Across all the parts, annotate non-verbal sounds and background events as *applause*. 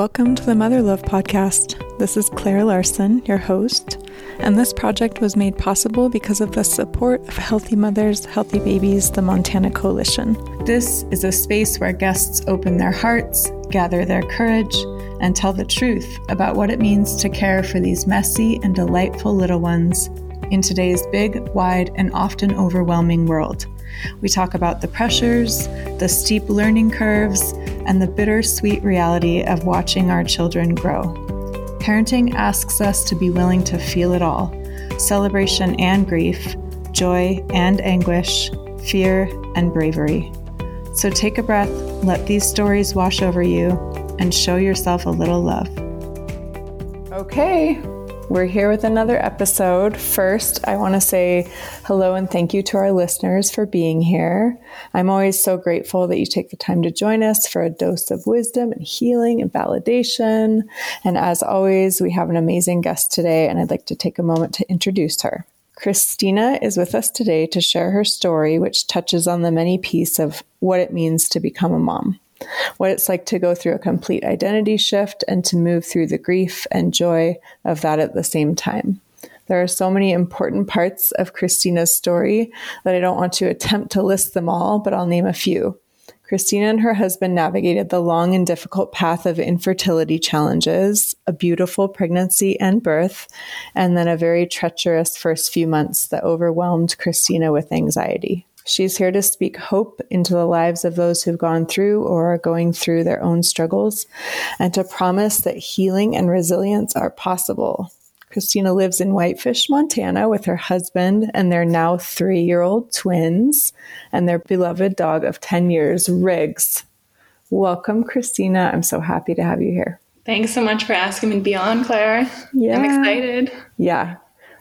Welcome to the Mother Love Podcast. This is Claire Larson, your host, and this project was made possible because of the support of Healthy Mothers, Healthy Babies, the Montana Coalition. This is a space where guests open their hearts, gather their courage, and tell the truth about what it means to care for these messy and delightful little ones in today's big, wide, and often overwhelming world. We talk about the pressures, the steep learning curves, and the bittersweet reality of watching our children grow. Parenting asks us to be willing to feel it all celebration and grief, joy and anguish, fear and bravery. So take a breath, let these stories wash over you, and show yourself a little love. Okay, we're here with another episode. First, I want to say hello and thank you to our listeners for being here. I'm always so grateful that you take the time to join us for a dose of wisdom and healing and validation. And as always, we have an amazing guest today, and I'd like to take a moment to introduce her. Christina is with us today to share her story, which touches on the many piece of what it means to become a mom what it's like to go through a complete identity shift and to move through the grief and joy of that at the same time. There are so many important parts of Christina's story that I don't want to attempt to list them all, but I'll name a few. Christina and her husband navigated the long and difficult path of infertility challenges, a beautiful pregnancy and birth, and then a very treacherous first few months that overwhelmed Christina with anxiety. She's here to speak hope into the lives of those who've gone through or are going through their own struggles and to promise that healing and resilience are possible. Christina lives in Whitefish, Montana with her husband and their now three year old twins and their beloved dog of 10 years, Riggs. Welcome, Christina. I'm so happy to have you here. Thanks so much for asking me to be on, Claire. Yeah. I'm excited. Yeah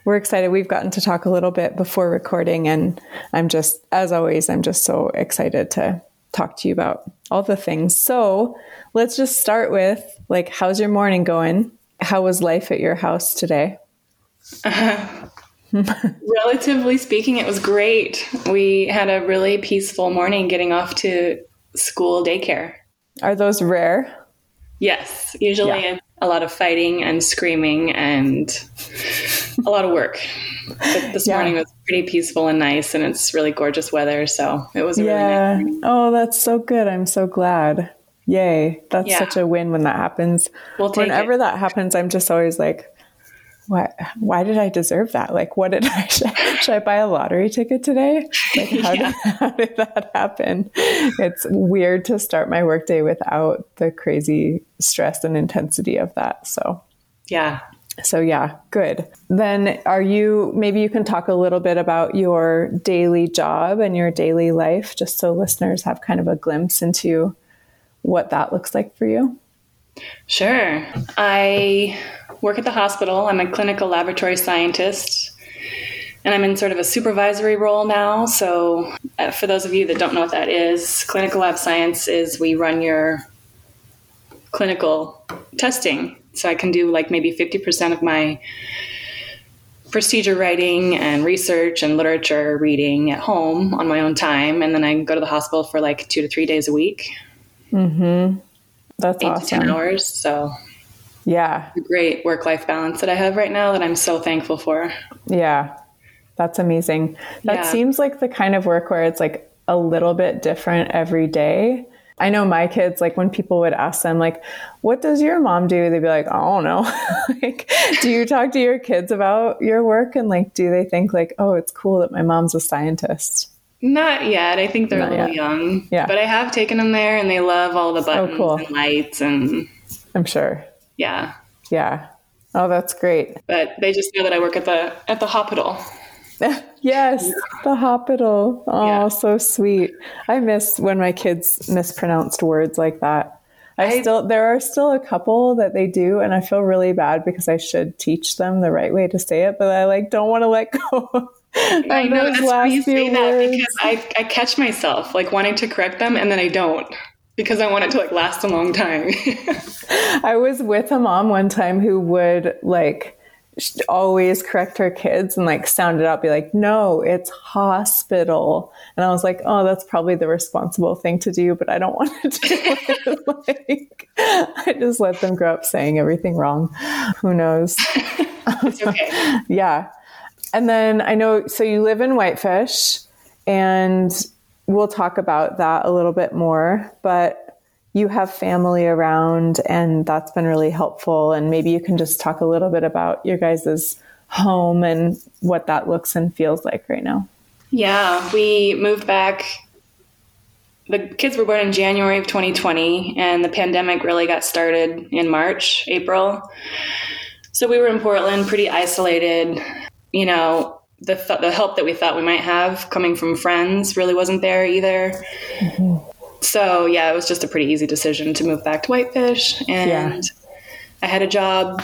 we're excited. We've gotten to talk a little bit before recording, and I'm just, as always, I'm just so excited to talk to you about all the things. So let's just start with like, how's your morning going? How was life at your house today? Uh, *laughs* relatively speaking, it was great. We had a really peaceful morning getting off to school daycare. Are those rare? Yes, usually yeah. a lot of fighting and screaming and a lot of work. But this yeah. morning was pretty peaceful and nice, and it's really gorgeous weather. So it was yeah. Really nice oh, that's so good. I'm so glad. Yay. That's yeah. such a win when that happens. We'll Whenever it. that happens, I'm just always like, why, why did I deserve that? Like, what did *laughs* I, should, should I buy a lottery ticket today? Like, how, *laughs* *laughs* yeah. did, how did that happen? It's weird to start my workday without the crazy stress and intensity of that. So, yeah, so, yeah, good. Then, are you maybe you can talk a little bit about your daily job and your daily life, just so listeners have kind of a glimpse into what that looks like for you? Sure. I work at the hospital. I'm a clinical laboratory scientist, and I'm in sort of a supervisory role now. So, uh, for those of you that don't know what that is, clinical lab science is we run your clinical testing so I can do like maybe 50% of my procedure writing and research and literature reading at home on my own time. And then I can go to the hospital for like two to three days a week. Mm-hmm. That's eight awesome. to 10 hours. So yeah, great work life balance that I have right now that I'm so thankful for. Yeah. That's amazing. That yeah. seems like the kind of work where it's like a little bit different every day. I know my kids, like when people would ask them, like, what does your mom do? They'd be like, I don't know. *laughs* like, do you talk to your kids about your work? And like, do they think like, oh, it's cool that my mom's a scientist? Not yet. I think they're Not a little yet. young. Yeah. But I have taken them there and they love all the buttons oh, cool. and lights and I'm sure. Yeah. Yeah. Oh, that's great. But they just know that I work at the at the hospital. *laughs* yes, the hospital. Oh, yeah. so sweet. I miss when my kids mispronounced words like that. I, I still there are still a couple that they do, and I feel really bad because I should teach them the right way to say it, but I like don't want to let *laughs* go. I know that's last you say that because I, I catch myself like wanting to correct them and then I don't because I want it to like last a long time. *laughs* I was with a mom one time who would like she'd always correct her kids and like sound it out, be like, no, it's hospital. And I was like, oh, that's probably the responsible thing to do, but I don't *laughs* want to do it. *laughs* like, I just let them grow up saying everything wrong. Who knows? *laughs* it's okay. yeah. And then I know, so you live in Whitefish, and we'll talk about that a little bit more, but you have family around and that's been really helpful. And maybe you can just talk a little bit about your guys' home and what that looks and feels like right now. Yeah, we moved back. The kids were born in January of 2020, and the pandemic really got started in March, April. So we were in Portland, pretty isolated. You know, the, th- the help that we thought we might have coming from friends really wasn't there either. Mm-hmm so yeah, it was just a pretty easy decision to move back to Whitefish, and yeah. I had a job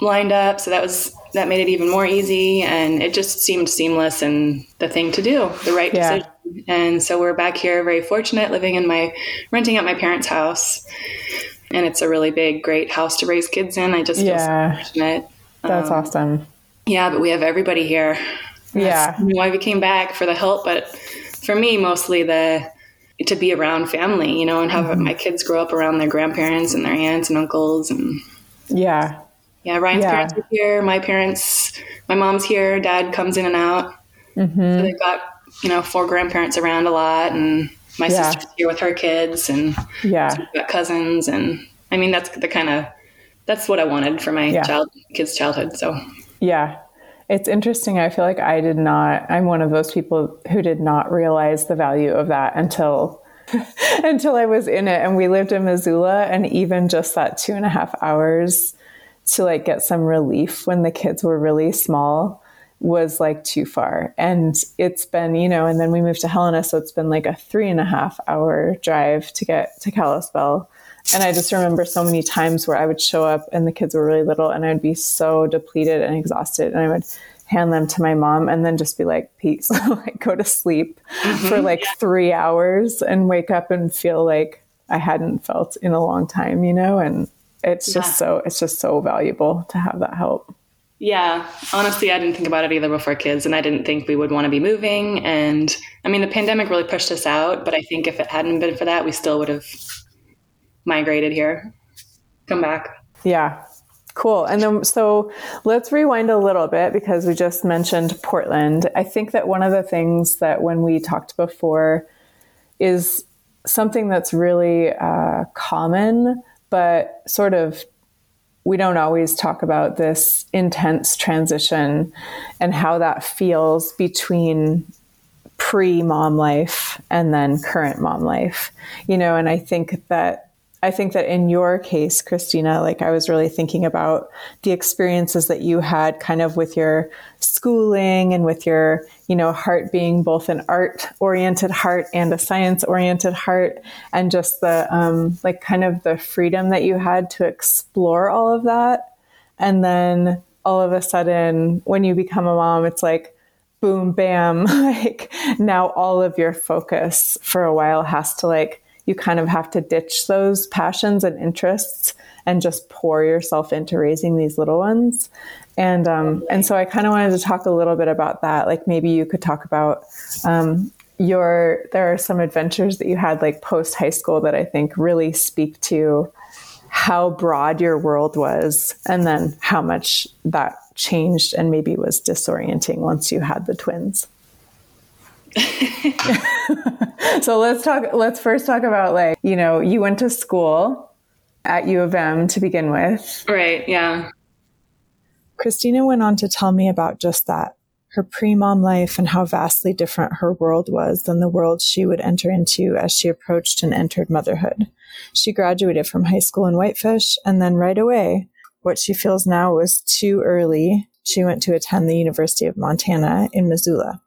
lined up, so that was that made it even more easy, and it just seemed seamless and the thing to do, the right yeah. decision. And so we're back here, very fortunate, living in my renting out my parents' house, and it's a really big, great house to raise kids in. I just yeah. feel so fortunate. That's um, awesome. Yeah, but we have everybody here. Yeah, why we came back for the help, but for me, mostly the to be around family, you know, and have mm-hmm. my kids grow up around their grandparents and their aunts and uncles and yeah. Yeah, Ryan's yeah. parents are here, my parents, my mom's here, dad comes in and out. Mm-hmm. So they've got, you know, four grandparents around a lot and my yeah. sister's here with her kids and yeah. So got cousins and I mean that's the kind of that's what I wanted for my yeah. child kids childhood. So Yeah. It's interesting. I feel like I did not, I'm one of those people who did not realize the value of that until *laughs* until I was in it. And we lived in Missoula, and even just that two and a half hours to like get some relief when the kids were really small was like too far. And it's been, you know, and then we moved to Helena, so it's been like a three and a half hour drive to get to Kalispell. And I just remember so many times where I would show up and the kids were really little and I'd be so depleted and exhausted. And I would hand them to my mom and then just be like, peace, *laughs* like go to sleep mm-hmm. for like three hours and wake up and feel like I hadn't felt in a long time, you know? And it's yeah. just so, it's just so valuable to have that help. Yeah, honestly, I didn't think about it either before kids, and I didn't think we would want to be moving. And I mean, the pandemic really pushed us out, but I think if it hadn't been for that, we still would have migrated here, come back. Yeah. Cool. And then, so let's rewind a little bit because we just mentioned Portland. I think that one of the things that when we talked before is something that's really uh, common, but sort of we don't always talk about this intense transition and how that feels between pre mom life and then current mom life. You know, and I think that I think that in your case, Christina, like I was really thinking about the experiences that you had kind of with your schooling and with your, you know, heart being both an art oriented heart and a science oriented heart and just the, um, like kind of the freedom that you had to explore all of that. And then all of a sudden, when you become a mom, it's like, boom, bam, *laughs* like now all of your focus for a while has to like you kind of have to ditch those passions and interests and just pour yourself into raising these little ones. And um, and so I kind of wanted to talk a little bit about that. Like maybe you could talk about um, your there are some adventures that you had like post high school that I think really speak to how broad your world was, and then how much that changed and maybe was disorienting once you had the twins. *laughs* so let's talk let's first talk about like you know you went to school at u of m to begin with. Right yeah. Christina went on to tell me about just that her pre-mom life and how vastly different her world was than the world she would enter into as she approached and entered motherhood. She graduated from high school in whitefish and then right away what she feels now was too early she went to attend the university of montana in missoula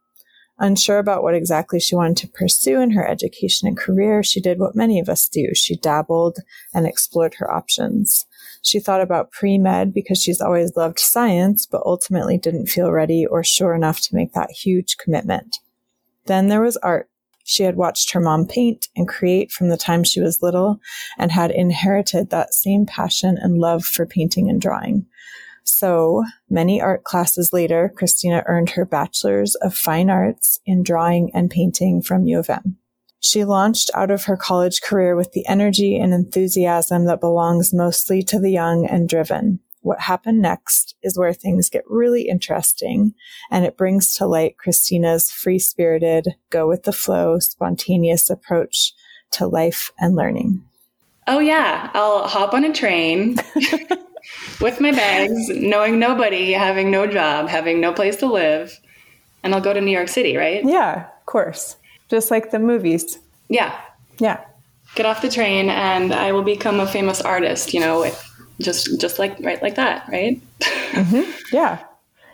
Unsure about what exactly she wanted to pursue in her education and career, she did what many of us do. She dabbled and explored her options. She thought about pre med because she's always loved science, but ultimately didn't feel ready or sure enough to make that huge commitment. Then there was art. She had watched her mom paint and create from the time she was little and had inherited that same passion and love for painting and drawing. So many art classes later, Christina earned her Bachelor's of Fine Arts in Drawing and Painting from U of M. She launched out of her college career with the energy and enthusiasm that belongs mostly to the young and driven. What happened next is where things get really interesting, and it brings to light Christina's free spirited, go with the flow, spontaneous approach to life and learning. Oh, yeah. I'll hop on a train *laughs* with my bags, knowing nobody, having no job, having no place to live, and I'll go to New York City, right? Yeah, of course. Just like the movies. Yeah. Yeah. Get off the train and I will become a famous artist, you know, just just like right like that, right? *laughs* Mm-hmm. Yeah.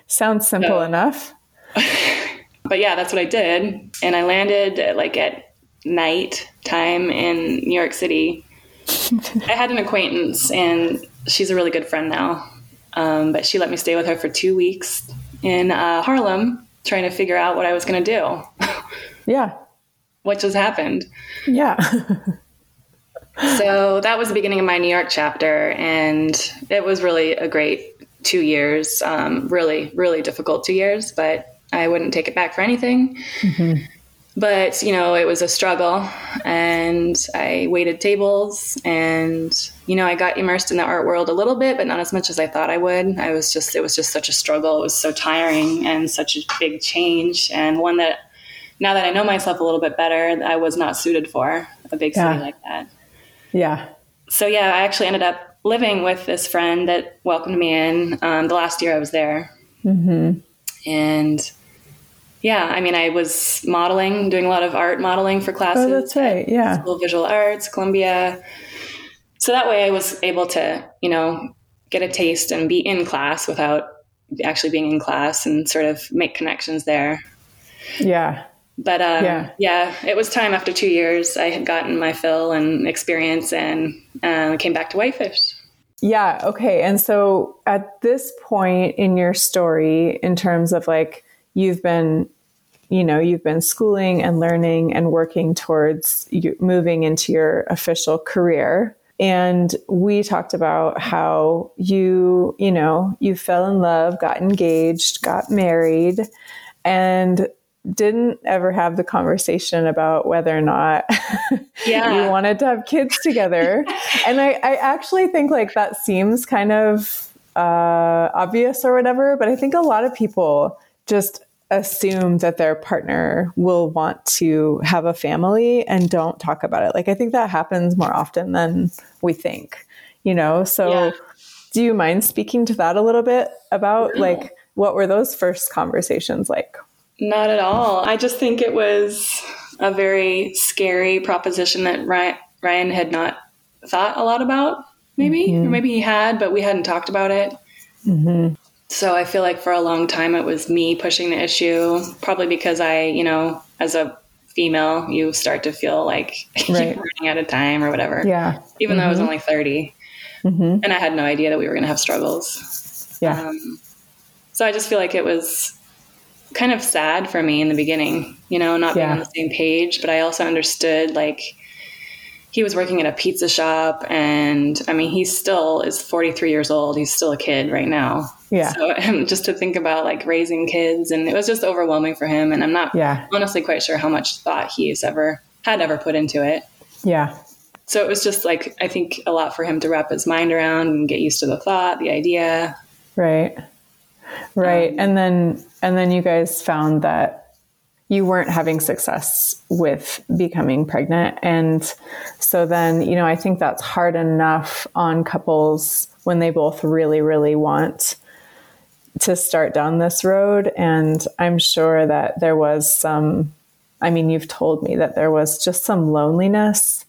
Sounds simple so, enough. *laughs* but yeah, that's what I did. And I landed like at night time in New York City. I had an acquaintance and she's a really good friend now. Um, but she let me stay with her for two weeks in uh, Harlem trying to figure out what I was going to do. yeah. What just happened. Yeah. *laughs* so that was the beginning of my New York chapter. And it was really a great two years. Um, really, really difficult two years, but I wouldn't take it back for anything. Mm-hmm but you know it was a struggle and i waited tables and you know i got immersed in the art world a little bit but not as much as i thought i would. I was just it was just such a struggle. It was so tiring and such a big change and one that now that i know myself a little bit better i was not suited for a big city yeah. like that. Yeah. So yeah i actually ended up living with this friend that welcomed me in um, the last year i was there. Mm-hmm. and yeah, I mean, I was modeling, doing a lot of art modeling for classes. Oh, that's right. Yeah. School of Visual Arts, Columbia. So that way I was able to, you know, get a taste and be in class without actually being in class and sort of make connections there. Yeah. But um, yeah. yeah, it was time after two years. I had gotten my fill and experience and uh, came back to Whitefish. Yeah. Okay. And so at this point in your story, in terms of like, you've been you know you've been schooling and learning and working towards moving into your official career and we talked about how you you know you fell in love got engaged got married and didn't ever have the conversation about whether or not *laughs* yeah. you wanted to have kids together *laughs* and I, I actually think like that seems kind of uh, obvious or whatever but i think a lot of people just assume that their partner will want to have a family and don't talk about it. Like I think that happens more often than we think, you know? So yeah. do you mind speaking to that a little bit about no. like what were those first conversations like? Not at all. I just think it was a very scary proposition that Ryan, Ryan had not thought a lot about, maybe, mm-hmm. or maybe he had, but we hadn't talked about it. Mm-hmm. So I feel like for a long time it was me pushing the issue, probably because I, you know, as a female, you start to feel like *laughs* right. you're running out of time or whatever. Yeah. Even mm-hmm. though I was mm-hmm. only 30. Mm-hmm. And I had no idea that we were going to have struggles. Yeah. Um, so I just feel like it was kind of sad for me in the beginning, you know, not being on the same page, but I also understood like he was working at a pizza shop and I mean he still is 43 years old. He's still a kid right now. Yeah. So *laughs* just to think about like raising kids and it was just overwhelming for him and I'm not yeah. honestly quite sure how much thought he's ever had ever put into it. Yeah. So it was just like I think a lot for him to wrap his mind around and get used to the thought, the idea. Right. Right. Um, and then and then you guys found that you weren't having success with becoming pregnant. And so then, you know, I think that's hard enough on couples when they both really, really want to start down this road. And I'm sure that there was some, I mean, you've told me that there was just some loneliness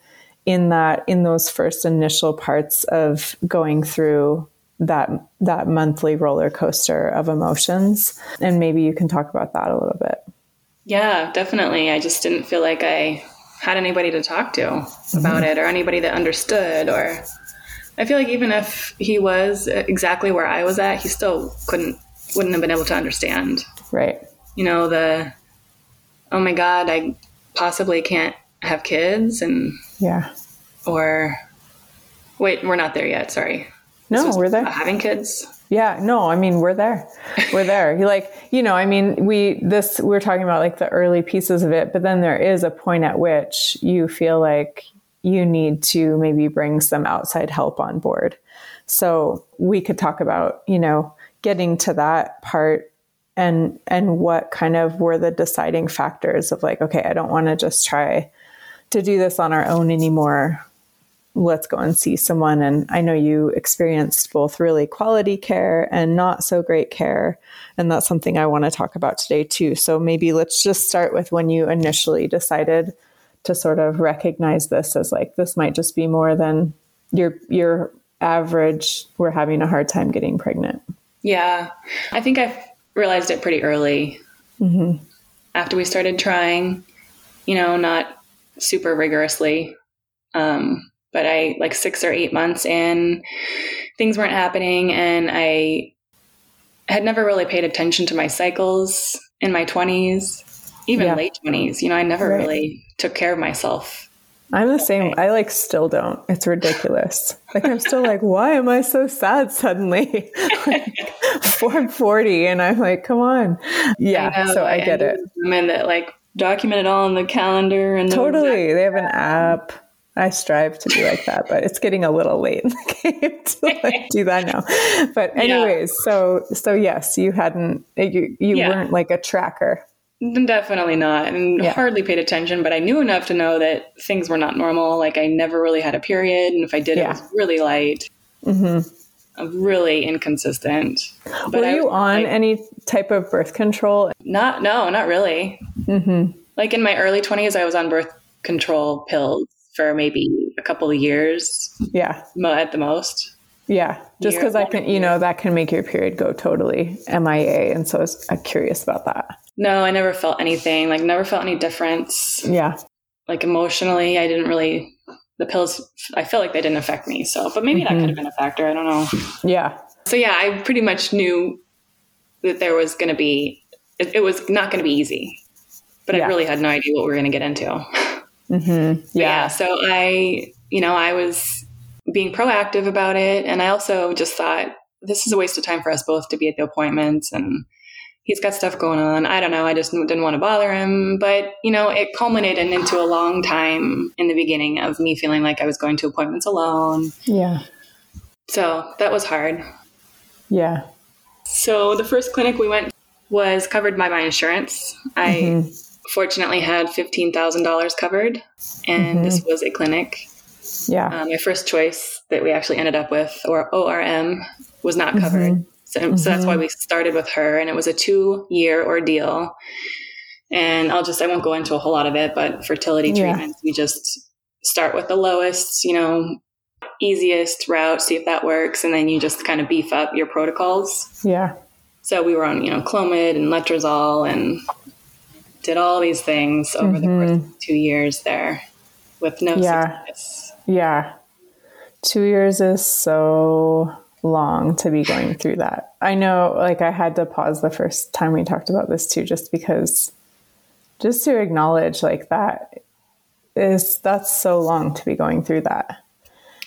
in that, in those first initial parts of going through that that monthly roller coaster of emotions and maybe you can talk about that a little bit yeah, definitely. I just didn't feel like I had anybody to talk to mm-hmm. about it or anybody that understood or I feel like even if he was exactly where I was at, he still couldn't wouldn't have been able to understand. Right. You know, the oh my god, I possibly can't have kids and yeah. Or wait, we're not there yet, sorry. No, we're there. Having kids. Yeah, no, I mean, we're there. We're there. You like, you know, I mean, we, this, we're talking about like the early pieces of it, but then there is a point at which you feel like you need to maybe bring some outside help on board. So we could talk about, you know, getting to that part and, and what kind of were the deciding factors of like, okay, I don't want to just try to do this on our own anymore let's go and see someone. And I know you experienced both really quality care and not so great care. And that's something I want to talk about today, too. So maybe let's just start with when you initially decided to sort of recognize this as like, this might just be more than your, your average, we're having a hard time getting pregnant. Yeah. I think I realized it pretty early mm-hmm. after we started trying, you know, not super rigorously. Um, but I like six or eight months in, things weren't happening, and I had never really paid attention to my cycles in my 20s, even yeah. late 20s. You know, I never right. really took care of myself. I'm the same. I like still don't. It's ridiculous. like I'm still like, why am I so sad suddenly? *laughs* like, 440, and I'm like, come on. Yeah. I know, so I get it. Women that like document it all in the calendar and totally. They have an app. I strive to be like that, but it's getting a little late in the *laughs* game to like do that now. But anyways, yeah. so so yes, you hadn't you you yeah. weren't like a tracker. Definitely not, and yeah. hardly paid attention. But I knew enough to know that things were not normal. Like I never really had a period, and if I did, it was really light. Mm-hmm. Really inconsistent. But were you on like, any type of birth control? Not no, not really. Mm-hmm. Like in my early twenties, I was on birth control pills for maybe a couple of years. Yeah. At the most. Yeah. Just because I can, you know, that can make your period go totally MIA. And so I was curious about that. No, I never felt anything, like, never felt any difference. Yeah. Like, emotionally, I didn't really, the pills, I feel like they didn't affect me. So, but maybe mm-hmm. that could have been a factor. I don't know. Yeah. So, yeah, I pretty much knew that there was going to be, it, it, was not going to be easy, but yeah. I really had no idea what we were going to get into. Mm-hmm. Yeah. yeah. So I, you know, I was being proactive about it. And I also just thought this is a waste of time for us both to be at the appointments and he's got stuff going on. I don't know. I just didn't want to bother him. But, you know, it culminated into a long time in the beginning of me feeling like I was going to appointments alone. Yeah. So that was hard. Yeah. So the first clinic we went was covered by my insurance. I mm-hmm fortunately had $15,000 covered, and mm-hmm. this was a clinic. Yeah. Um, my first choice that we actually ended up with, or ORM, was not covered. Mm-hmm. So, mm-hmm. so that's why we started with her, and it was a two year ordeal. And I'll just, I won't go into a whole lot of it, but fertility treatments, yeah. we just start with the lowest, you know, easiest route, see if that works, and then you just kind of beef up your protocols. Yeah. So we were on, you know, Clomid and Letrozole and did all these things over mm-hmm. the course mm-hmm. of two years there with no yeah. success. Yeah. Two years is so long to be going through that. I know, like, I had to pause the first time we talked about this too, just because, just to acknowledge, like, that is, that's so long to be going through that.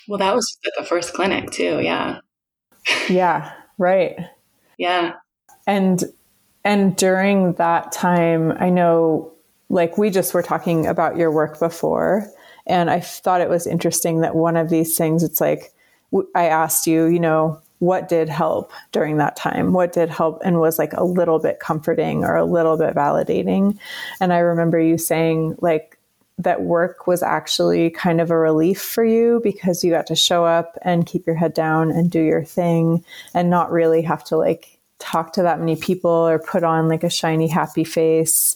Well, that was at the first clinic too. Yeah. yeah. Right. Yeah. And and during that time, I know, like, we just were talking about your work before, and I thought it was interesting that one of these things, it's like, I asked you, you know, what did help during that time? What did help and was like a little bit comforting or a little bit validating? And I remember you saying, like, that work was actually kind of a relief for you because you got to show up and keep your head down and do your thing and not really have to like talk to that many people or put on like a shiny happy face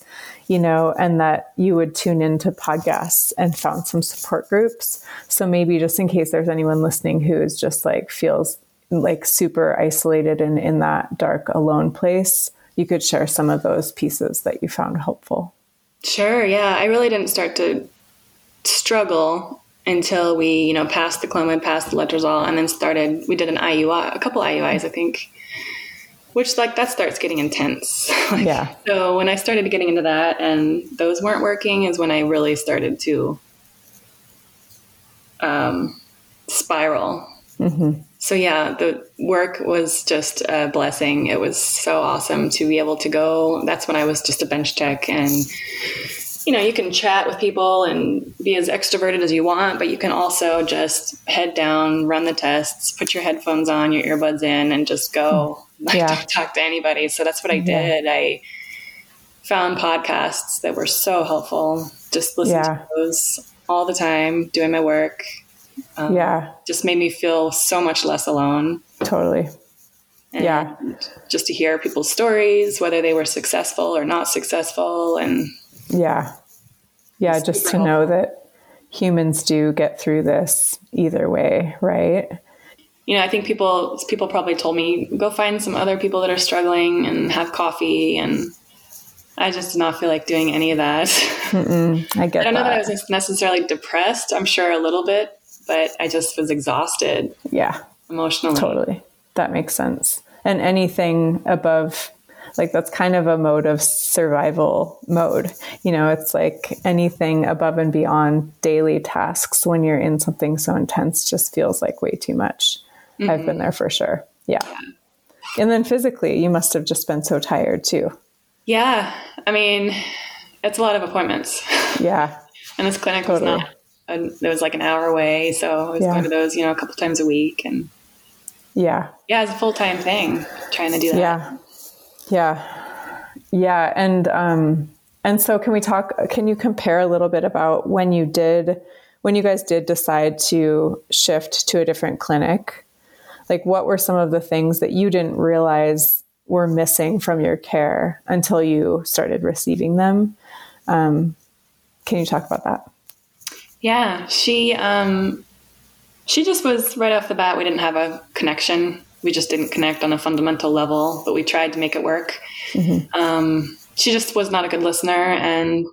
you know and that you would tune into podcasts and found some support groups. So maybe just in case there's anyone listening who is just like feels like super isolated and in that dark alone place you could share some of those pieces that you found helpful. Sure yeah. I really didn't start to struggle until we you know passed the clomid passed the letrozole and then started we did an iui a couple iuis i think which like that starts getting intense. *laughs* like, yeah. So when I started getting into that and those weren't working is when I really started to um, spiral So, yeah, the work was just a blessing. It was so awesome to be able to go. That's when I was just a bench tech and you know, you can chat with people and be as extroverted as you want, but you can also just head down, run the tests, put your headphones on, your earbuds in, and just go. Like, Yeah. don't talk to anybody. So that's what I did. I found podcasts that were so helpful. Just listen Yeah. to those all the time, doing my work. Um, Yeah, Just made me feel so much less alone. totally. And Yeah. Just to hear people's stories, whether they were successful or not successful. And Yeah. Yeah, just to know that humans do get through this either way, right? You know, I think people people probably told me go find some other people that are struggling and have coffee, and I just did not feel like doing any of that. *laughs* I get I don't know that I was necessarily depressed. I'm sure a little bit, but I just was exhausted Yeah, emotionally. totally. That makes sense. And anything above, like, that's kind of a mode of survival mode. You know, it's like anything above and beyond daily tasks when you're in something so intense just feels like way too much. I've been there for sure. Yeah. And then physically, you must have just been so tired too. Yeah, I mean, it's a lot of appointments, Yeah. *laughs* and this clinic Totally. was not. It was like an hour away, so I was Yeah. going to those, you know, a couple times a week, and Yeah. yeah, it's a full time thing trying to do that. Yeah. Yeah. Yeah. And, um, and so can we talk, can you compare a little bit about when you did, when you guys did decide to shift to a different clinic? Like what were some of the things that you didn't realize were missing from your care until you started receiving them? Um, can you talk about that? Yeah, she um she just was right off the bat we didn't have a connection. We just didn't connect on a fundamental level, but we tried to make it work. Um she just was not a good listener and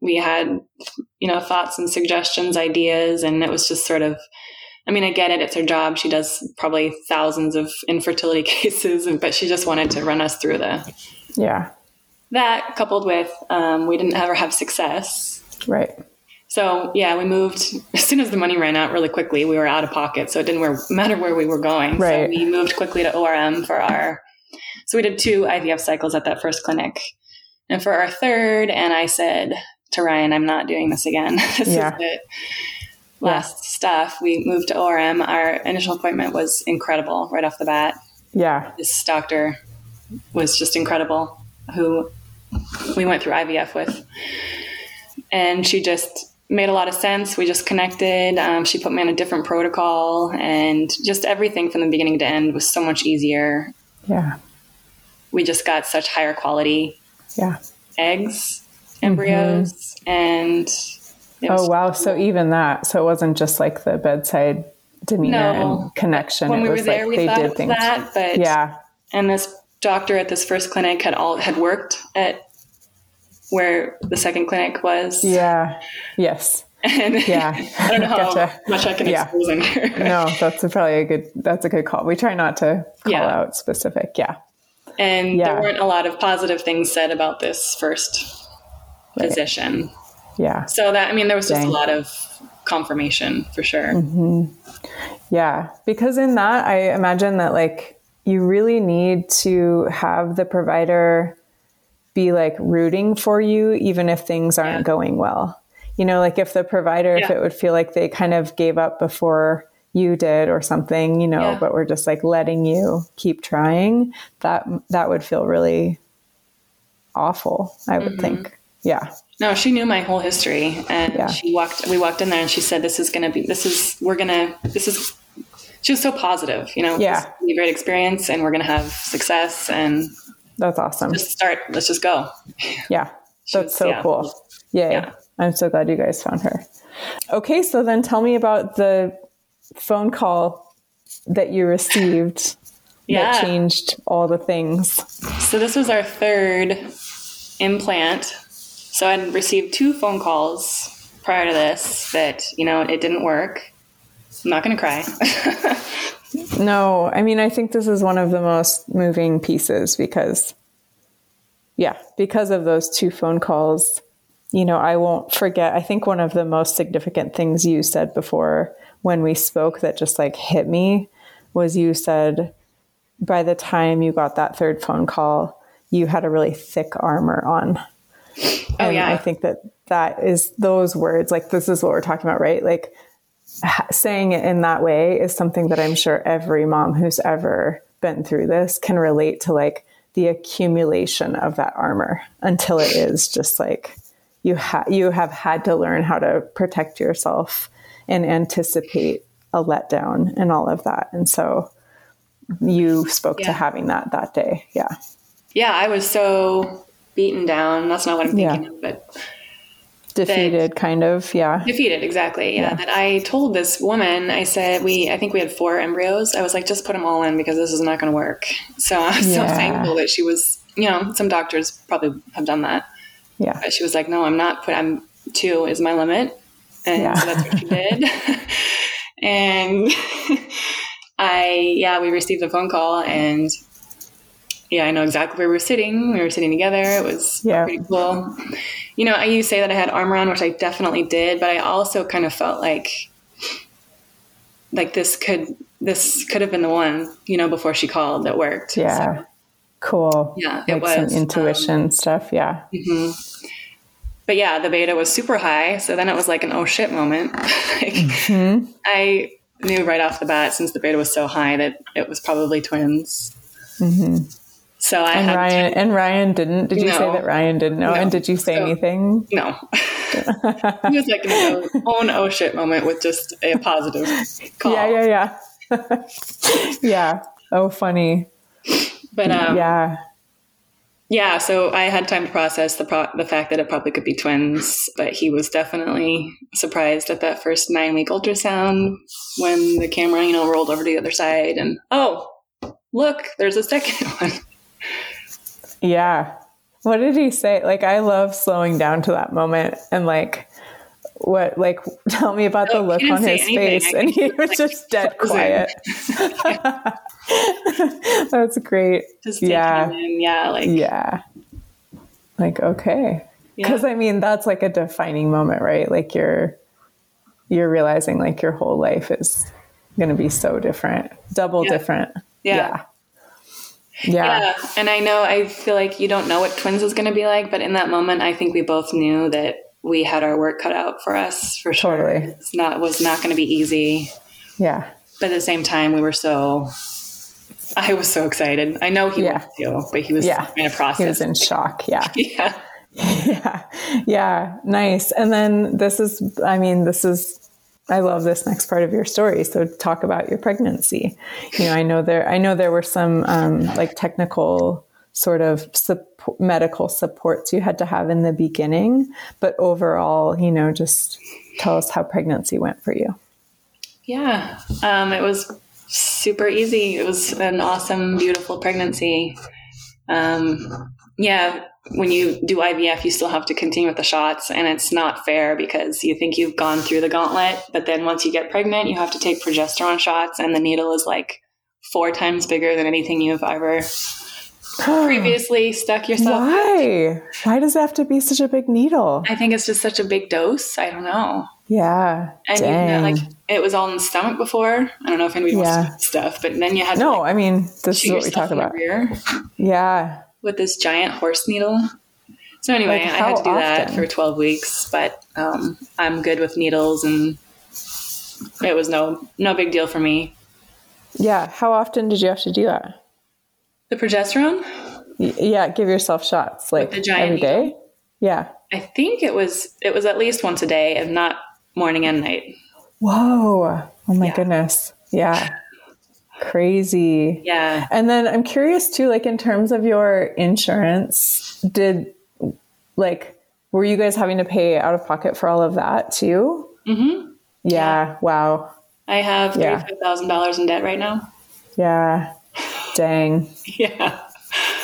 we had you know thoughts and suggestions, ideas and it was just sort of I mean, I get it. It's her job. She does probably thousands of infertility *laughs* cases, but she just wanted to run us through the Yeah. that coupled with um, we didn't ever have success. Right. So yeah, we moved *laughs* as soon as the money ran out really quickly. We were out of pocket, so it didn't where, matter where we were going. Right. So we moved quickly to ORM for our. So we did two IVF cycles at that first clinic, and for our third, and I said to Ryan, "I'm not doing this again. *laughs* this Yeah. is it. Last stuff. We moved to ORM. Our initial appointment was incredible right off the bat. Yeah. This doctor was just incredible, who we went through IVF with and she just made a lot of sense. We just connected. Um, she put me on a different protocol, and just everything from the beginning to end was so much easier. Yeah. We just got such higher quality Yeah. eggs, embryos, and it was- Oh, wow. So even that, so it wasn't just like the bedside demeanor No. and connection. when it we was were there, like we they thought did things. that, but Yeah. and this doctor at this first clinic had all had worked at where the second clinic was. Yeah. Yes. And *laughs* Yeah. I don't know how Gotcha. much I can Yeah. expose in here. No, that's a, probably a good, that's a good call. We try not to call Yeah. out specific. Yeah. And Yeah. there weren't a lot of positive things said about this first physician. Yeah. So that I mean there was just Dang. a lot of confirmation for sure. Yeah. Because in that, I imagine that like you really need to have the provider be like rooting for you, even if things aren't Yeah. going well. You know, like if the provider, if it would feel like they kind of gave up before you did or something, you know, Yeah. but we're just like letting you keep trying, that that would feel really awful, I Mm-hmm. would think. Yeah. No, she knew my whole history and Yeah. she walked we walked in there and she said this is going to be this is we're going to this is she was so positive, you know. Yeah. This will be a great experience and we're going to have success and That's awesome. just start let's just go. *laughs* Yeah, that's was- so yeah. cool. Yay. Yeah. I'm so glad you guys found her. Okay, so then tell me about the phone call that you received *laughs* Yeah. that changed all the things. So this was our third implant. So I'd received two phone calls prior to this that, you know, it didn't work. I'm not going to cry. *laughs* No, I mean, I think this is one of the most moving pieces because, yeah, because of those two phone calls, you know, I won't forget. I think one of the most significant things you said before when we spoke that just like hit me was you said by the time you got that third phone call, you had a really thick armor on. Oh, and yeah. I think that that is those words, like this is what we're talking about, right? Like ha- saying it in that way is something that I'm sure every mom who's ever been through this can relate to like the accumulation of that armor until it is just like you ha- you have had to learn how to protect yourself and anticipate a letdown and all of that. And so you spoke Yeah. to having that that day. Yeah. Yeah, I was so beaten down. That's not what I'm thinking Yeah. of, but Defeated, kind of. Yeah. defeated exactly. Yeah, Yeah. that I told this woman. I said we. I think we had four embryos. I was like, just put them all in because this is not going to work. So *laughs* I was Yeah. so thankful that she was. You know, some doctors probably have done that, Yeah. but she was like, no, I'm not. Put. I'm two is my limit, and Yeah. so that's what she did. *laughs* *laughs* and I, yeah, we received a phone call and. Yeah, I know exactly where we were sitting. We were sitting together. It was Yeah. pretty cool. You know, I you say that I had armor on, which I definitely did, but I also kind of felt like like this could this could have been the one, you know, before she called that worked. Yeah. So, Cool. Yeah, it like some was, um, intuition stuff. Yeah. but yeah, the beta was super high, so then it was like an oh shit moment. *laughs* like, Mm-hmm. I knew right off the bat since the beta was so high that it was probably twins. So I. And had Ryan and Ryan didn't. Did you say that Ryan didn't know? No. And did you say So- anything? no. *laughs* it was like an own oh shit moment with just a positive *laughs* call. Yeah, yeah, yeah. *laughs* yeah. Oh, funny. But um, Yeah. Yeah, so I had time to process the pro- the fact that it probably could be twins, but he was definitely surprised at that first nine week ultrasound when the camera, you know, rolled over to the other side, and oh, look, there's a second one. Yeah. What did he say? Like, I love slowing down to that moment and like, what, like, *laughs* tell me about the Oh, look on his anything. face. And he was, like, just dead quiet. *laughs* *laughs* That's great. Just Yeah. yeah, like Yeah. Like, okay. Yeah. Cause I mean, that's like a defining moment, right? Like you're, you're realizing like your whole life is going to be so different, double Yeah. different. Yeah. Yeah. Yeah. Yeah, and I know I feel like you don't know what twins is going to be like, but in that moment, I think we both knew that we had our work cut out for us for sure. Totally. It's not was not going to be easy, Yeah. but at the same time, we were so. I was so excited. I know he Yeah. was too, but he was Yeah. trying to process. He was in shock. Yeah. *laughs* yeah, *laughs* yeah yeah nice and then this is i mean this is i love this next part of your story so talk about your pregnancy you know i know there i know there were some um, like technical sort of support, medical supports you had to have in the beginning but overall you know just tell us how pregnancy went for you yeah. Um, it was super easy. It was an awesome, beautiful pregnancy. Um, yeah, when you do IVF, you still have to continue with the shots, and it's not fair because you think you've gone through the gauntlet, but then once you get pregnant, you have to take progesterone shots, and the needle is like four times bigger than anything you've ever *sighs* previously stuck yourself. why why does it have to be such a big needle I think it's just such a big dose. I don't know. yeah And you Dang. know, like it was all in the stomach before. I don't know if anybody Yeah. wants to stuff, but then you had to no like, i mean this is what we talk about yeah with this giant horse needle. So anyway, Like, I had to do that for 12 weeks, but um, I'm good with needles and it was no no big deal for me. Yeah. How often did you have to do that? The progesterone, Y- yeah. Give yourself shots like the giant every day. Yeah. I think it was it was at least once a day, if not morning and night. Whoa. Oh my Yeah. goodness. Yeah. Crazy. Yeah. And then I'm curious too, like in terms of your insurance, did like, were you guys having to pay out of pocket for all of that too? hmm Yeah. Wow. I have Yeah. $35,000 in debt right now. Yeah. Dang. *laughs* Yeah.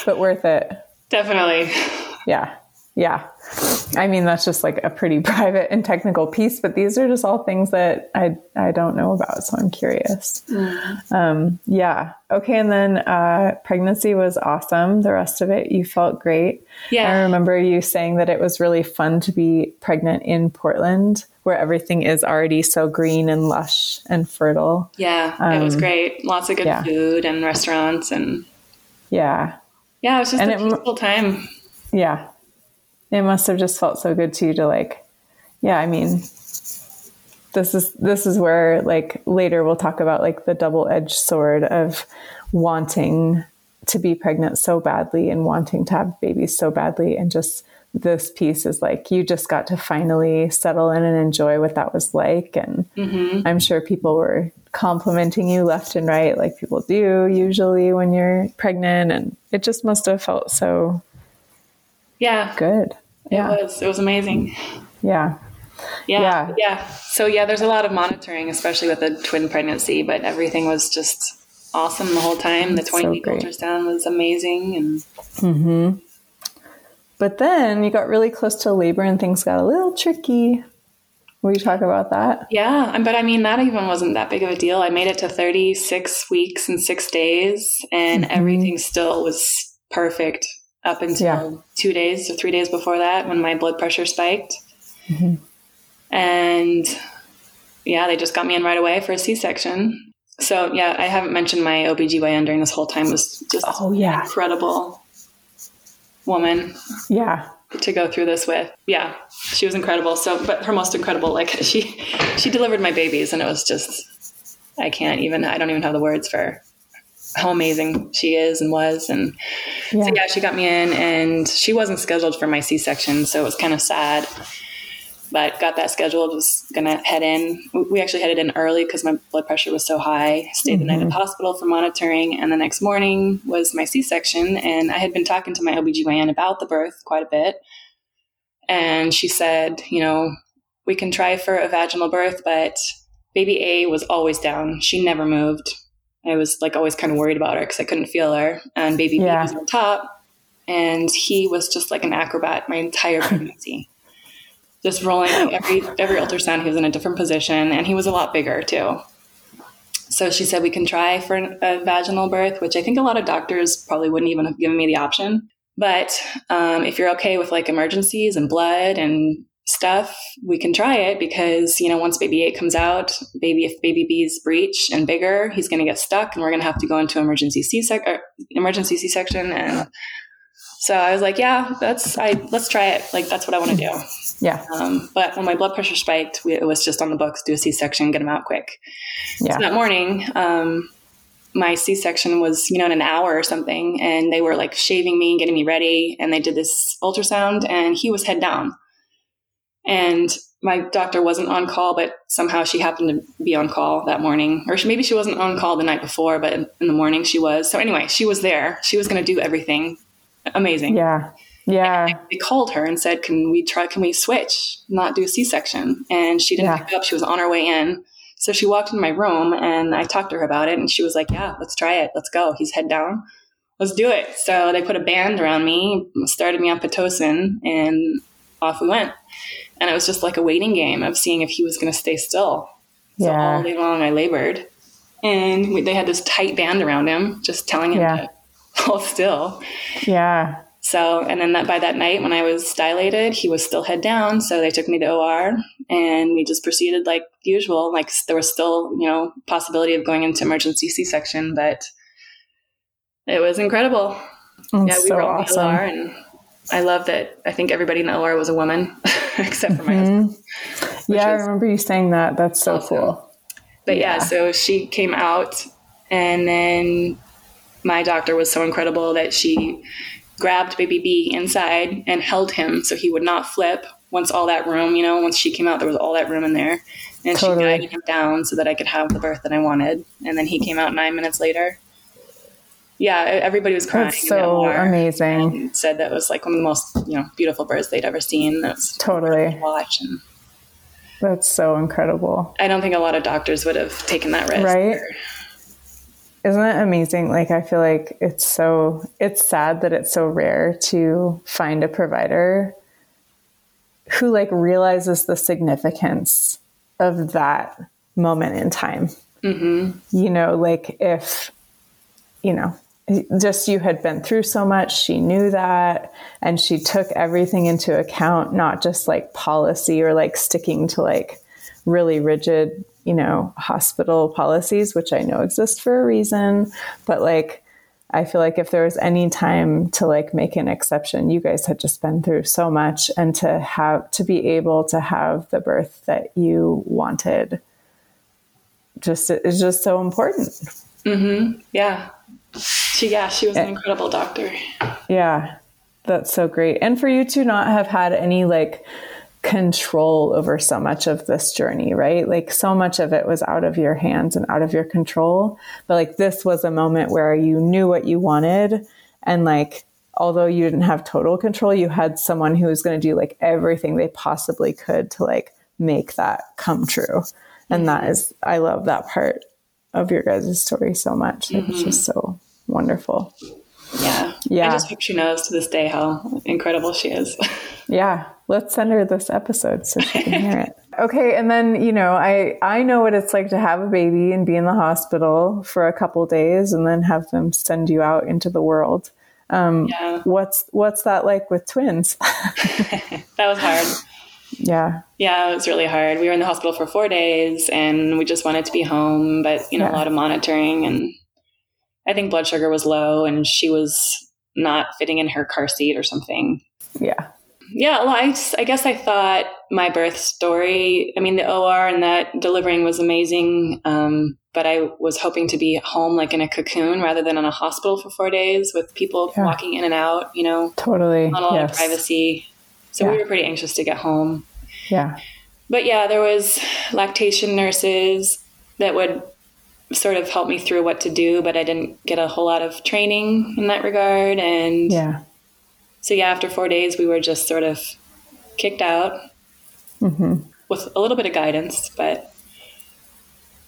But worth it. Definitely. Yeah. Yeah. I mean, that's just like a pretty *laughs* private and technical piece, but these are just all things that I, I don't know about. So I'm curious. Mm. Um, yeah. Okay. And then uh, pregnancy was awesome. The rest of it, you felt great. Yeah. I remember you saying that it was really fun to be pregnant in Portland where everything is already so green and lush and fertile. Yeah. Um, it was um, great. Lots of good yeah. food and restaurants and. Yeah. Yeah. It was just and a peaceful time. Yeah it must have just felt so good to you to like, yeah, I mean, this is this is where like later we'll talk about like the double-edged sword of wanting to be pregnant so badly and wanting to have babies so badly and just this piece is like you just got to finally settle in and enjoy what that was like and mm-hmm. i'm sure people were complimenting you left and right like people do usually when you're pregnant and it just must have felt so yeah. Good. Yeah. It was. It was amazing. Yeah. Yeah, yeah. Yeah. So yeah, there's a lot of monitoring, especially with a twin pregnancy, but everything was just awesome the whole time. The 20 so week ultrasound was amazing and mm-hmm. But then you got really close to labor and things got a little tricky. Will you talk about that? Yeah, but I mean that even wasn't that big of a deal. I made it to 36 weeks and 6 days and mm-hmm. everything still was perfect up until yeah. two days or three days before that when my blood pressure spiked. Mm-hmm. And yeah, they just got me in right away for a C section. So yeah, I haven't mentioned my OBGYN during this whole time was just oh yeah incredible woman. Yeah. To go through this with. Yeah. She was incredible. So but her most incredible, like *laughs* she she delivered my babies and it was just I can't even I don't even have the words for how amazing she is and was. And yeah. so, yeah, she got me in and she wasn't scheduled for my C section. So it was kind of sad, but got that scheduled, was going to head in. We actually headed in early because my blood pressure was so high. Stayed mm-hmm. the night at the mm-hmm. hospital for monitoring. And the next morning was my C section. And I had been talking to my OBGYN about the birth quite a bit. And she said, you know, we can try for a vaginal birth, but baby A was always down. She never moved I was like always kind of worried about her because I couldn't feel her. And baby yeah. B was on top, and he was just like an acrobat my entire *laughs* pregnancy, just rolling every every ultrasound. He was in a different position, and he was a lot bigger too. So she said we can try for a vaginal birth, which I think a lot of doctors probably wouldn't even have given me the option. But um, if you're okay with like emergencies and blood and stuff, we can try it because, you know, once baby eight comes out, baby, if baby B's breech and bigger, he's going to get stuck and we're going to have to go into emergency C-section, emergency C section. And so I was like, yeah, that's, I, let's try it. Like, that's what I want to do. Yeah. Um, but when my blood pressure spiked, we, it was just on the books, do a C section, get him out quick. Yeah. So that morning, um, my C-section was, you know, in an hour or something, and they were like shaving me, and getting me ready, and they did this ultrasound, and he was head down. And my doctor wasn't on call, but somehow she happened to be on call that morning. Or she, maybe she wasn't on call the night before, but in, in the morning she was. So anyway, she was there. She was going to do everything. Amazing. Yeah. Yeah. And they called her and said, "Can we try? Can we switch? Not do a C-section?" And she didn't yeah. pick up. She was on her way in. So she walked into my room and I talked to her about it, and she was like, "Yeah, let's try it. Let's go. He's head down. Let's do it." So they put a band around me, started me on pitocin, and off we went. And it was just like a waiting game of seeing if he was going to stay still. So yeah. all day long I labored. And we, they had this tight band around him, just telling him yeah. to hold still. Yeah. So, and then that by that night when I was dilated, he was still head down. So they took me to OR and we just proceeded like usual. Like there was still, you know, possibility of going into emergency C section, but it was incredible. That's yeah, we so were awesome. OR and I love that. I think everybody in the OR was a woman, *laughs* *laughs* except for my mm-hmm. husband. Yeah, I remember you saying that. That's so awesome. cool. But yeah. yeah, so she came out, and then my doctor was so incredible that she grabbed baby B inside and held him so he would not flip. Once all that room, you know, once she came out, there was all that room in there, and totally. she guided him down so that I could have the birth that I wanted. And then he came out nine minutes later yeah, everybody was crying. That's so amazing. said that was like one of the most you know beautiful birds they'd ever seen. That's totally watch and that's so incredible. I don't think a lot of doctors would have taken that risk. Right. Or, isn't it amazing? Like, I feel like it's so, it's sad that it's so rare to find a provider who like realizes the significance of that moment in time. Mm-hmm. You know, like if, you know, just you had been through so much, she knew that, and she took everything into account, not just like policy or like sticking to like really rigid, you know, hospital policies, which I know exist for a reason, but like, I feel like if there was any time to like make an exception, you guys had just been through so much and to have to be able to have the birth that you wanted just is just so important. Mm-hmm. Yeah. She yeah, she was an eh. incredible doctor. Yeah. That's so great. And for you to not have had any like control over so much of this journey, right? Like so much of it was out of your hands and out of your control. But like this was a moment where you knew what you wanted and like although you didn't have total control, you had someone who was going to do like everything they possibly could to like make that come true. And mm-hmm. that is I love that part of your guys' story so much. Mm-hmm. It's just so wonderful. Yeah. Yeah. I just hope she knows to this day how incredible she is. *laughs* yeah. Let's send her this episode so she can hear it. *laughs* Okay, and then you know, I I know what it's like to have a baby and be in the hospital for a couple days, and then have them send you out into the world. Um, yeah. What's what's that like with twins? *laughs* that was hard. Yeah. Yeah, it was really hard. We were in the hospital for four days, and we just wanted to be home, but you know, yeah. a lot of monitoring, and I think blood sugar was low, and she was not fitting in her car seat or something. Yeah yeah, well, I, I guess I thought my birth story, I mean, the OR and that delivering was amazing. Um, but I was hoping to be home like in a cocoon rather than in a hospital for four days with people yeah. walking in and out, you know. Totally. Not a lot yes. of privacy. So yeah. we were pretty anxious to get home. Yeah. But yeah, there was lactation nurses that would sort of help me through what to do, but I didn't get a whole lot of training in that regard. And yeah so yeah, after four days, we were just sort of kicked out mm-hmm. with a little bit of guidance, but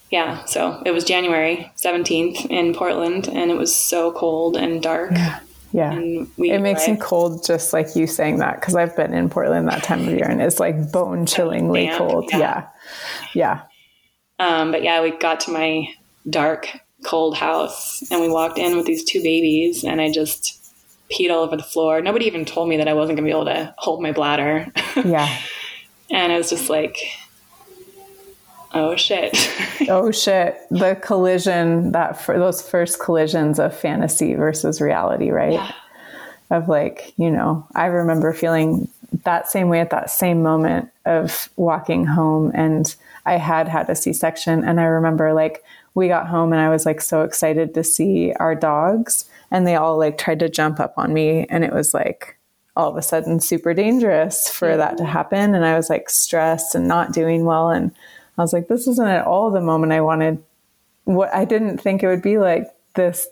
yeah. So it was January seventeenth in Portland, and it was so cold and dark. Yeah. Yeah. it makes me cold just like you saying that because I've been in Portland that time of year and it's like bone chillingly cold. Yeah. Yeah. yeah. Um, but yeah, we got to my dark, cold house and we walked in with these two babies and I just peed all over the floor. Nobody even told me that I wasn't going to be able to hold my bladder. *laughs* Yeah. and I was just like, oh shit. *laughs* oh shit. The collision that for those first collisions of fantasy versus reality, right? Yeah. Of like, you know, I remember feeling that same way at that same moment of walking home and I had had a C-section and I remember like we got home and I was like so excited to see our dogs and they all like tried to jump up on me and it was like all of a sudden super dangerous for that to happen and i was like stressed and not doing well and i was like this isn't at all the moment i wanted what i didn't think it would be like this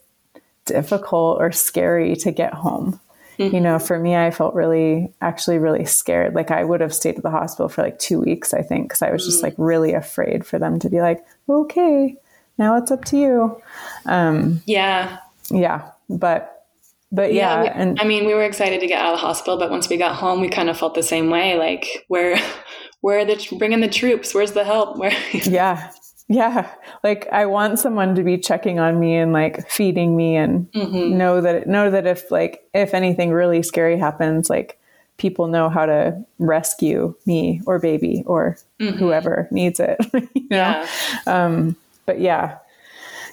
difficult or scary to get home mm-hmm. you know for me i felt really actually really scared like i would have stayed at the hospital for like two weeks i think because i was just mm. like really afraid for them to be like okay now it's up to you um, yeah yeah but but yeah, yeah we, and I mean, we were excited to get out of the hospital, but once we got home, we kind of felt the same way. Like, where, where are the bringing the troops? Where's the help? *laughs* Where? yeah, yeah. Like, I want someone to be checking on me and like feeding me, and mm-hmm. know that know that if like if anything really scary happens, like people know how to rescue me or baby or mm-hmm. whoever needs it. *laughs* you know? Yeah. Um, but yeah,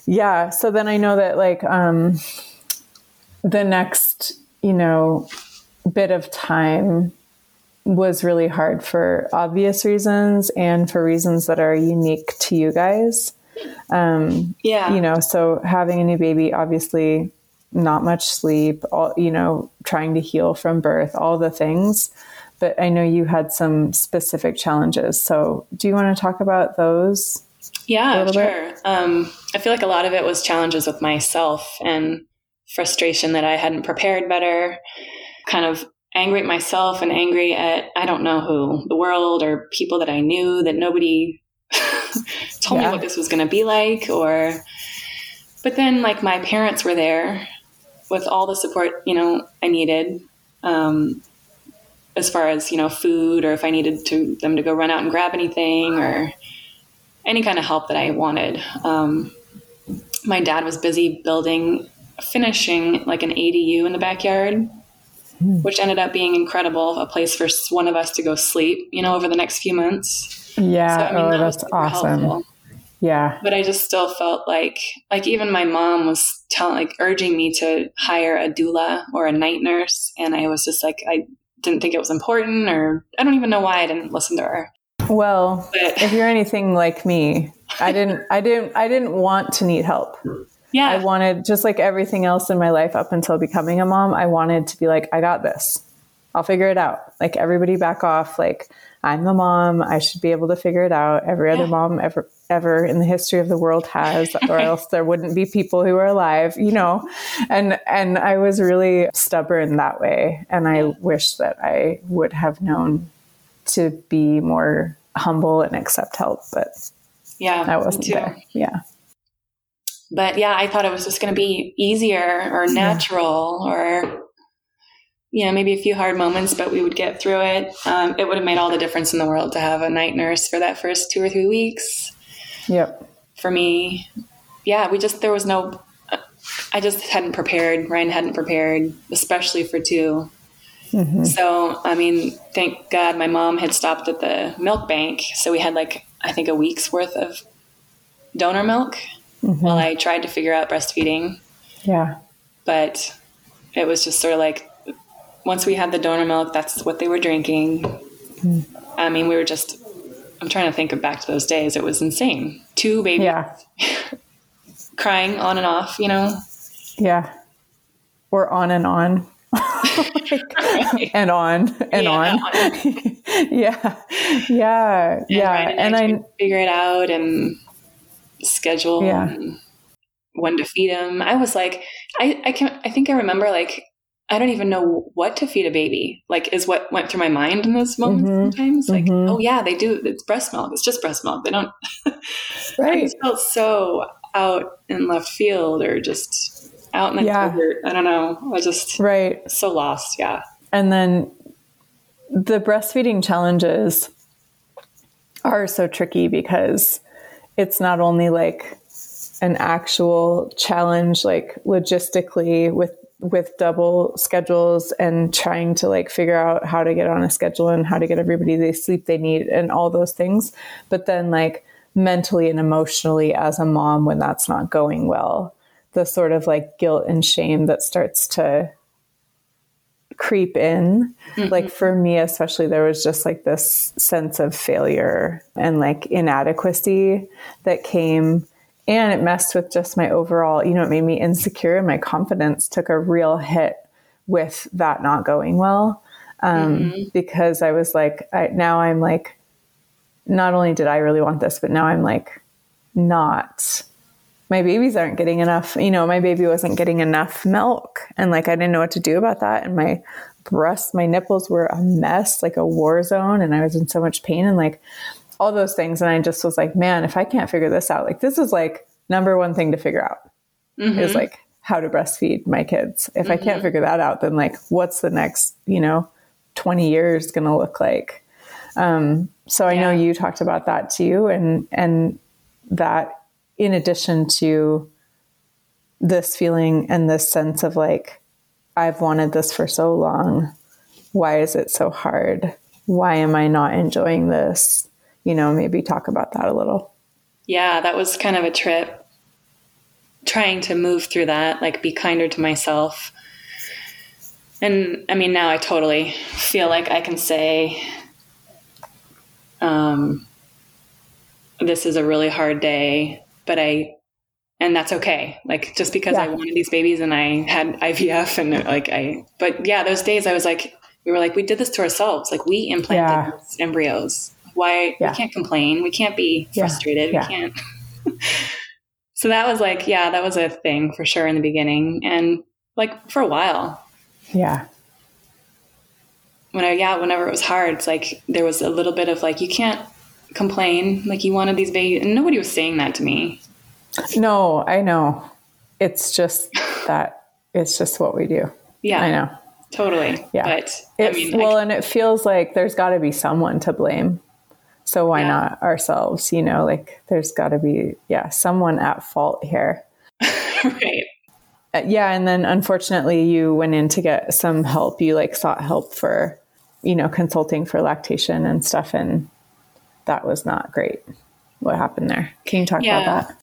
yeah. So then I know that like. um the next, you know, bit of time was really hard for obvious reasons and for reasons that are unique to you guys. Um, yeah. You know, so having a new baby, obviously, not much sleep, all, you know, trying to heal from birth, all the things. But I know you had some specific challenges. So do you want to talk about those? Yeah, sure. Um, I feel like a lot of it was challenges with myself and frustration that I hadn't prepared better, kind of angry at myself and angry at I don't know who, the world or people that I knew that nobody *laughs* told yeah. me what this was going to be like or but then like my parents were there with all the support, you know, I needed. Um, as far as you know food or if I needed to them to go run out and grab anything or any kind of help that I wanted. Um, my dad was busy building, finishing like an ADU in the backyard, mm. which ended up being incredible. A place for one of us to go sleep, you know, over the next few months. Yeah, so, I mean, oh, that that's awesome. Helpful. Yeah. But I just still felt like, like even my mom was telling, like urging me to hire a doula or a night nurse. And I was just like, I didn't think it was important or I don't even know why I didn't listen to her. Well, but, if you're anything like me, I didn't, I didn't, I didn't want to need help. Yeah. I wanted, just like everything else in my life up until becoming a mom, I wanted to be like, I got this. I'll figure it out. Like everybody back off. Like I'm the mom. I should be able to figure it out. Every other mom ever ever in the history of the world has, or *laughs* else there wouldn't be people who are alive, you know. And and I was really stubborn that way. And I wish that I would have known to be more humble and accept help. But yeah, I wasn't there. Yeah. But yeah, I thought it was just going to be easier or natural or you know, maybe a few hard moments, but we would get through it. Um, it would have made all the difference in the world to have a night nurse for that first two or three weeks. Yep. For me, yeah, we just, there was no, I just hadn't prepared. Ryan hadn't prepared, especially for 2 mm-hmm. So, I mean, thank God my mom had stopped at the milk bank. So we had like, I think a week's worth of donor milk mm-hmm. while I tried to figure out breastfeeding. Yeah. But it was just sort of like, once we had the donor milk, that's what they were drinking. Mm. I mean, we were just, I'm trying to think of back to those days. It was insane. Two babies yeah. *laughs* crying on and off, you know? Yeah. Or on and on. *laughs* *laughs* like, and on and yeah, on. yeah. Yeah. And yeah. And, and I figure it out and schedule yeah. and when to feed him. I was like, I, I can, I think I remember like I don't even know what to feed a baby. Like, is what went through my mind in those moments mm-hmm. sometimes. Like, mm-hmm. oh yeah, they do. It's breast milk. It's just breast milk. They don't. *laughs* right. I just felt so out in left field, or just out in the yeah. desert. I don't know. I just right so lost. Yeah. And then the breastfeeding challenges are so tricky because it's not only like an actual challenge, like logistically with with double schedules and trying to like figure out how to get on a schedule and how to get everybody the sleep they need and all those things. But then like mentally and emotionally as a mom when that's not going well, the sort of like guilt and shame that starts to creep in. Mm-hmm. Like for me, especially, there was just like this sense of failure and like inadequacy that came and it messed with just my overall you know it made me insecure and my confidence took a real hit with that not going well um, mm-hmm. because i was like I, now i'm like not only did i really want this but now i'm like not my babies aren't getting enough you know my baby wasn't getting enough milk and like i didn't know what to do about that and my breasts my nipples were a mess like a war zone and i was in so much pain and like all those things. And I just was like, man, if I can't figure this out, like this is like number one thing to figure out mm-hmm. is like how to breastfeed my kids. If mm-hmm. I can't mm-hmm. figure that out, then like what's the next, you know, 20 years going to look like? Um, so I yeah. know you talked about that too. And, and that in addition to this feeling and this sense of like, I've wanted this for so long. Why is it so hard? Why am I not enjoying this? you know, maybe talk about that a little. Yeah, that was kind of a trip trying to move through that, like be kinder to myself. And I mean, now I totally feel like I can say, um, this is a really hard day, but I, and that's okay. Like just because yeah. I wanted these babies and I had IVF and like I, but yeah, those days I was like, we were like, we did this to ourselves. Like we implanted yeah. embryos why yeah. we can't complain? We can't be frustrated. We can't. *laughs* so that was like, yeah, that was a thing for sure in the beginning, and like for a while. Yeah. When I yeah, whenever it was hard, it's like there was a little bit of like you can't complain. Like you wanted these babies, and nobody was saying that to me. No, I know. It's just that it's just what we do. Yeah, I know. totally. Yeah. But It, I mean, well, I, and it feels like there's got to be someone to blame. So why Yeah. not ourselves? You know, like there's got to be, yeah, someone at fault here. *laughs* right. Uh, yeah. And then unfortunately, you went in to get some help. You like sought help for, you know, consulting for lactation and stuff. And that was not great. What happened there? Can you talk Yeah. about that?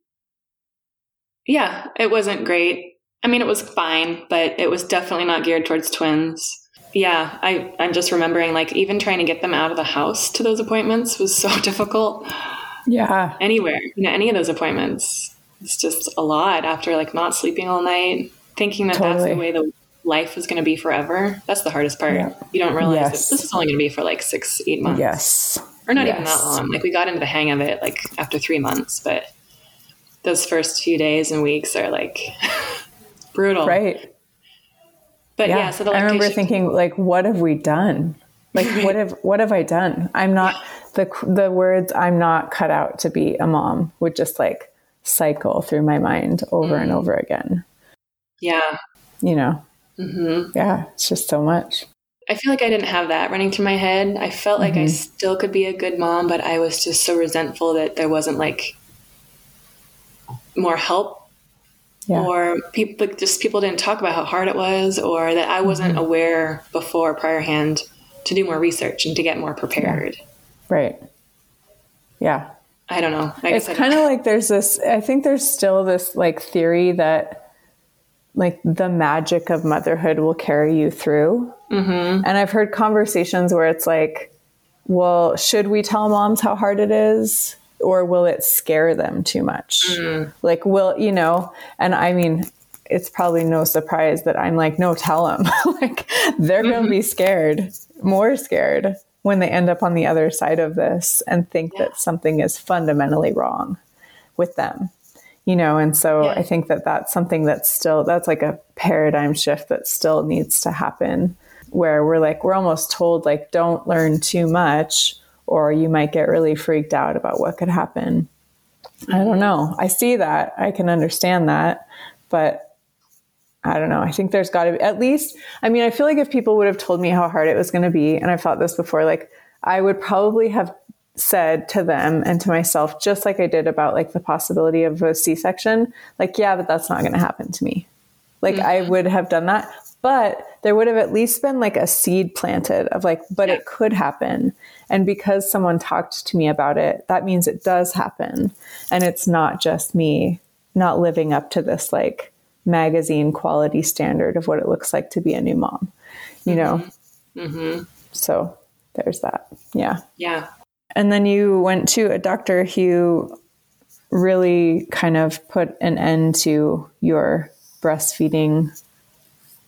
Yeah, it wasn't great. I mean, it was fine, but it was definitely not geared towards twins. Yeah, I, I'm just remembering like even trying to get them out of the house to those appointments was so *laughs* difficult. Yeah. Anywhere, you know, any of those appointments. It's just a lot after like not sleeping all night, thinking that that's the way the life is going to be forever. That's the hardest part. Yeah. You don't realize Yes. this is only going to be for like six, eight months. Yes. Or not even that long. Like we got into the hang of it like after three months, but those first few days and weeks are like *laughs* brutal. Right. But yeah, yeah, so the I remember thinking, like, what have we done? Like, *laughs* what have what have I done? I'm not the the words "I'm not cut out to be a mom" would just like cycle through my mind over Mm. and over again. yeah, You know, hmm yeah, it's just so much. I feel like I didn't have that running through my head. I felt like Mm-hmm. I still could be a good mom, but I was just so resentful that there wasn't like more help Yeah, or people like, just people didn't talk about how hard it was or that I wasn't Mm-hmm. aware before prior hand to do more research and to get more prepared. right. Yeah, I don't know. I it's kind of like there's this i think there's still this like theory that like the magic of motherhood will carry you through mm-hmm. and i've heard conversations where it's like well should we tell moms how hard it is or will it scare them too much? Like will you know and i mean it's probably no surprise that i'm like no tell them *laughs* like they're going to be scared more scared when they end up on the other side of this and think that something is fundamentally wrong with them you know? And so Yeah. i think that that's something that's still that's like a paradigm shift that still needs to happen where we're like we're almost told like don't learn too much or you might get really freaked out about what could happen. I don't know. I see that. I can understand that. But I don't know. I think there's got to be at least, I mean, I feel like if people would have told me how hard it was going to be, and I've thought this before, like I would probably have said to them and to myself, just like I did about like the possibility of a C section, like, yeah, but that's not going to happen to me. Like I mm-hmm. would have done that, but there would have at least been like a seed planted of like, but it could happen. And because someone talked to me about it, that means it does happen. And it's not just me not living up to this like magazine quality standard of what it looks like to be a new mom, you know? Mm-hmm. Mm-hmm. So there's that. Yeah. yeah. And then you went to a doctor who really kind of put an end to your breastfeeding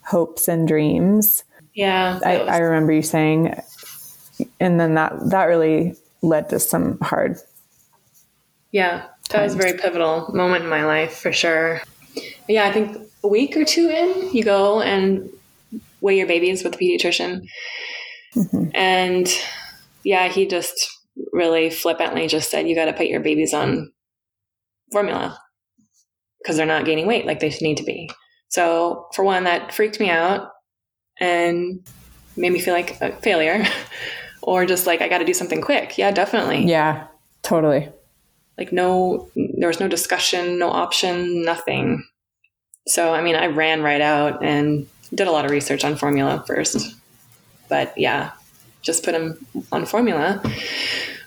hopes and dreams. Yeah. I, was- I remember you saying, and then that that really led to some hard. Yeah, that was a very pivotal moment in my life for sure. Yeah, I think a week or two in, you go and weigh your babies with the pediatrician. Mm-hmm. And yeah, he just really flippantly just said, you got to put your babies on formula because they're not gaining weight like they need to be. So, for one, that freaked me out and made me feel like a failure. *laughs* Or just like I got to do something quick. Yeah, definitely. Yeah, totally. like no there was no discussion no option nothing. So i mean i ran right out and did a lot of research on formula first. But yeah just put him on formula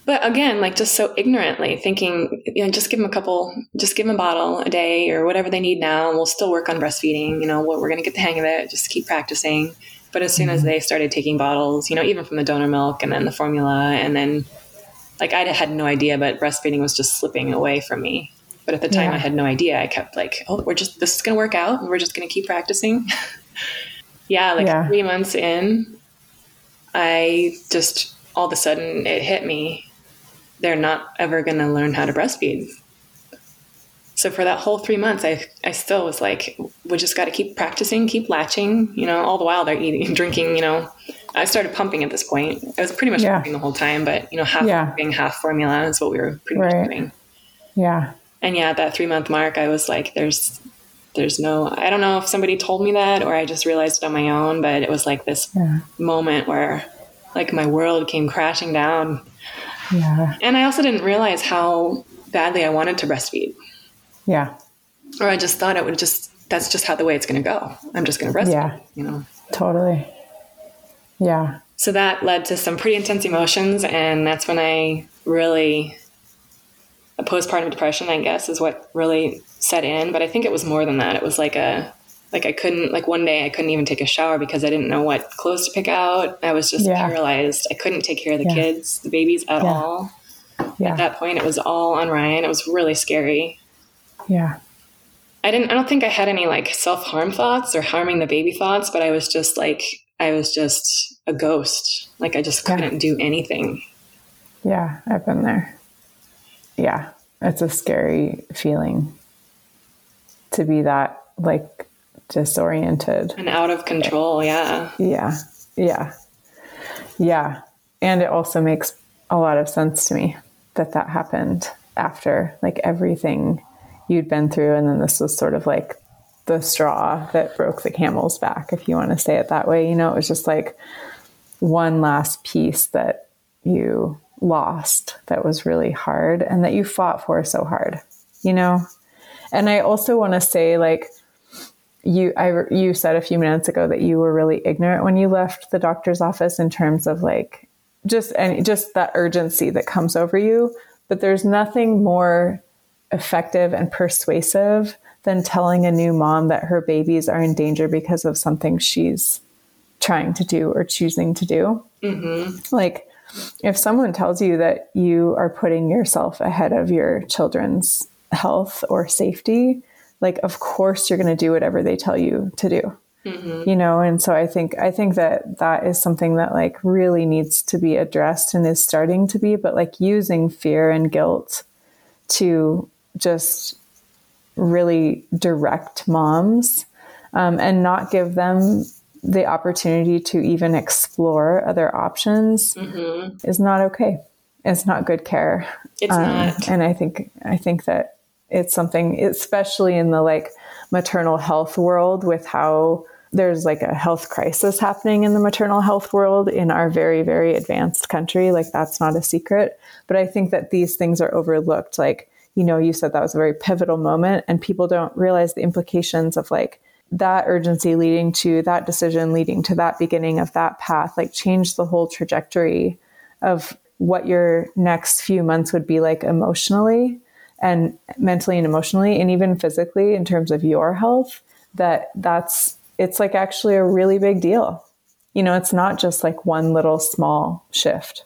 but again like just so ignorantly thinking you know just give them a couple just give them a bottle a day or whatever they need now and we'll still work on breastfeeding you know what we're going to get the hang of it just keep practicing but as soon as mm-hmm. they started taking bottles you know even from the donor milk and then the formula and then like I had no idea, but breastfeeding was just slipping away from me. But at the time, Yeah. I had no idea. I kept like, oh, we're just this is going to work out, and we're just going to keep practicing. *laughs* yeah, like Yeah. three months in, I just all of a sudden it hit me. They're not ever going to learn how to breastfeed. So for that whole three months, I I still was like, we just got to keep practicing, keep latching. You know, all the while they're eating, and drinking. You know, I started pumping at this point. I was pretty much Yeah. pumping the whole time, but you know, half Yeah. pumping, half formula is what we were pretty Right. much doing. Yeah. And yeah, at that three month mark, I was like, there's there's no, I don't know if somebody told me that or I just realized it on my own, but it was like this Yeah. moment where like my world came crashing down. Yeah. And I also didn't realize how badly I wanted to breastfeed. Yeah. Or I just thought it would just, that's just how the way it's going to go. I'm just going to breastfeed, Yeah. you know? Totally. Yeah. So that led to some pretty intense emotions. And that's when I really, a postpartum depression, I guess, is what really set in. But I think it was more than that. It was like a, like I couldn't, like one day I couldn't even take a shower because I didn't know what clothes to pick out. I was just Yeah. paralyzed. I couldn't take care of the Yeah. kids, the babies at Yeah. all. Yeah. At that point, it was all on Ryan. It was really scary. yeah. I didn't I don't think I had any like self-harm thoughts or harming the baby thoughts, but I was just like I was just a ghost. Like I just couldn't do anything. Yeah. I've been there. Yeah. It's a scary feeling to be that like disoriented. And out of control, yeah. Yeah. Yeah. Yeah. And it also makes a lot of sense to me that that happened after like everything you'd been through. And then this was sort of like the straw that broke the camel's back, if you want to say it that way. You know, it was just like one last piece that you lost that was really hard and that you fought for so hard, you know? And I also want to say, like, you I you said a few minutes ago that you were really ignorant when you left the doctor's office in terms of like just and just that urgency that comes over you. But there's nothing more effective and persuasive than telling a new mom that her babies are in danger because of something she's trying to do or choosing to do. Mm-hmm. Like if someone tells you that you are putting yourself ahead of your children's health or safety like of course you're going to do whatever they tell you to do. You know and so i think i think that that is something that like really needs to be addressed and is starting to be but like using fear and guilt to just really direct moms um, and not give them the opportunity to even explore other options is not okay. It's not good care. It's um, not. and i think i think that it's something especially in the like maternal health world with how there's like a health crisis happening in the maternal health world in our very very advanced country like that's not a secret. But i think that these things are overlooked. Like you know you said that was a very pivotal moment and people don't realize the implications of like that urgency leading to that decision leading to that beginning of that path like change the whole trajectory of what your next few months would be like emotionally and mentally and emotionally and even physically in terms of your health that that's it's like actually a really big deal you know it's not just like one little small shift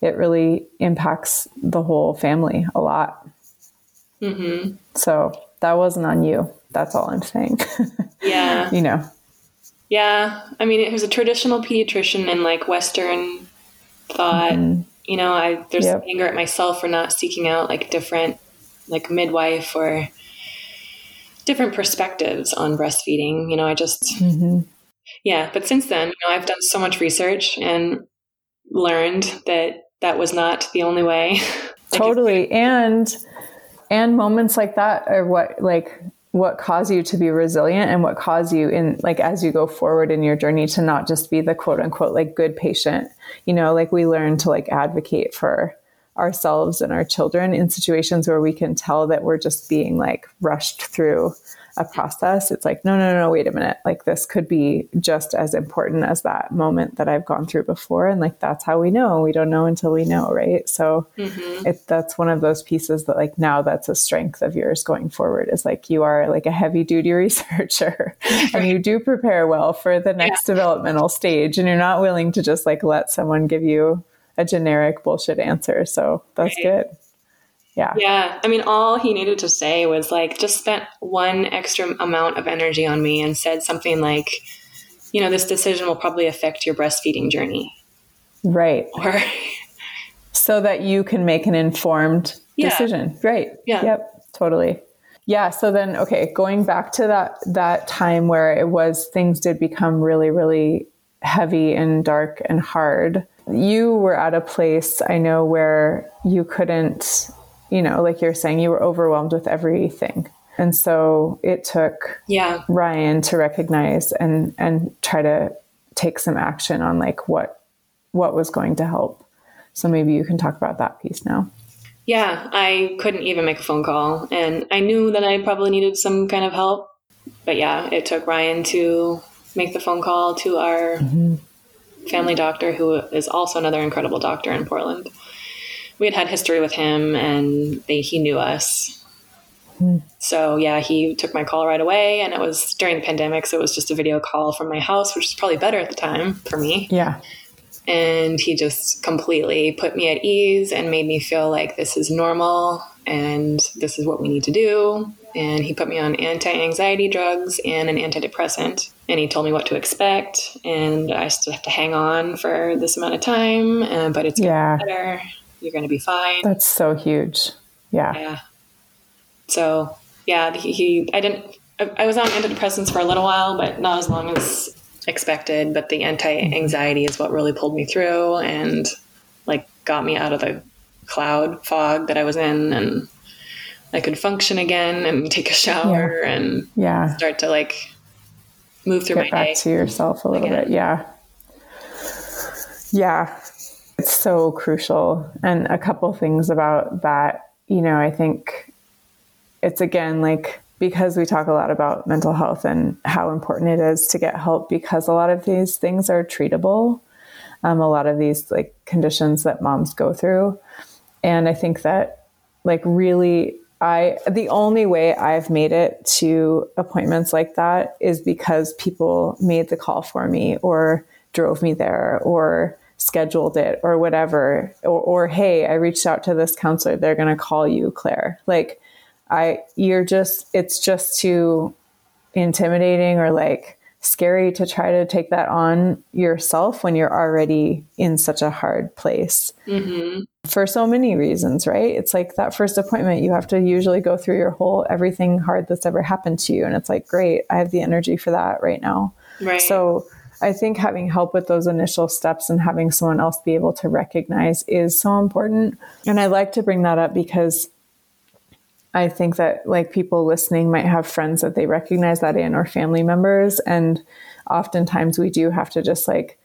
it really impacts the whole family a lot mm-hmm. so that wasn't on you that's all i'm saying *laughs* Yeah. you know Yeah. I mean, it was a traditional pediatrician and like Western thought. Mm-hmm. You know, I there's Yep. anger at myself for not seeking out like different, like midwife or different perspectives on breastfeeding. You know, I just, mm-hmm. yeah. But since then, you know, I've done so much research and learned that that was not the only way. *laughs* Like, totally and and moments like that are what like what cause you to be resilient and what cause you in like as you go forward in your journey to not just be the quote unquote like good patient you know like we learn to like advocate for ourselves and our children in situations where we can tell that we're just being like rushed through a process. It's like no no no wait a minute. Like this could be just as important as that moment that i've gone through before. And like that's how we know. We don't know until we know right? So mm-hmm. it, that's one of those pieces that like now that's a strength of yours going forward is like you are like a heavy duty *laughs* researcher *laughs* and you do prepare well for the next developmental stage and you're not willing to just like let someone give you a generic bullshit answer so that's Right. good yeah Yeah. I mean, all he needed to say was like, just spent one extra amount of energy on me and said something like, you know, this decision will probably affect your breastfeeding journey. right *laughs* Or, so that you can make an informed Yeah. decision right Yeah. yep totally yeah so then okay going back to that that time where it was things did become really really heavy and dark and hard you were at a place i know where you couldn't you know like you're saying you were overwhelmed with everything And so it took Yeah. Ryan to recognize and and try to take some action on like what what was going to help. So maybe you can talk about that piece now. Yeah, I couldn't even make a phone call. And I knew that I probably needed some kind of help. But yeah, it took Ryan to make the phone call to our mm-hmm. Family doctor, who is also another incredible doctor in Portland. We had had history with him and they, he knew us. Hmm. So yeah, he took my call right away. And it was during the pandemic. So it was just a video call from my house, which was probably better at the time for me. Yeah. and he just completely put me at ease and made me feel like this is normal and this is what we need to do and he put me on anti-anxiety drugs and an antidepressant and he told me what to expect and i still have to hang on for this amount of time uh, but it's Yeah. be better you're going to be fine That's so huge. Yeah. yeah so yeah he, he i didn't I, I was on antidepressants for a little while but not as long as expected but the anti-anxiety is what really pulled me through and like got me out of the cloud fog that i was in and i could function again and take a shower and Yeah. start to like move through Get my back day to yourself a little Again. bit. Yeah. Yeah. It's so crucial. And a couple things about that, you know, I think it's again like because we talk a lot about mental health and how important it is to get help because a lot of these things are treatable. Um, a lot of these like conditions that moms go through. And I think that like really I the only way I've made it to appointments like that is because people made the call for me or drove me there or scheduled it or whatever. Or, or hey I reached out to this counselor. They're going to call you Claire. Like I you're just it's just too intimidating or like scary to try to take that on yourself when you're already in such a hard place mm-hmm. for so many reasons, right? It's like that first appointment, you have to usually go through your whole everything hard that's ever happened to you. And it's like, great, I have the energy for that right now. right So I think having help with those initial steps and having someone else be able to recognize is so important. And I like to bring that up because I think that like people listening might have friends that they recognize that in or family members. And oftentimes we do have to just like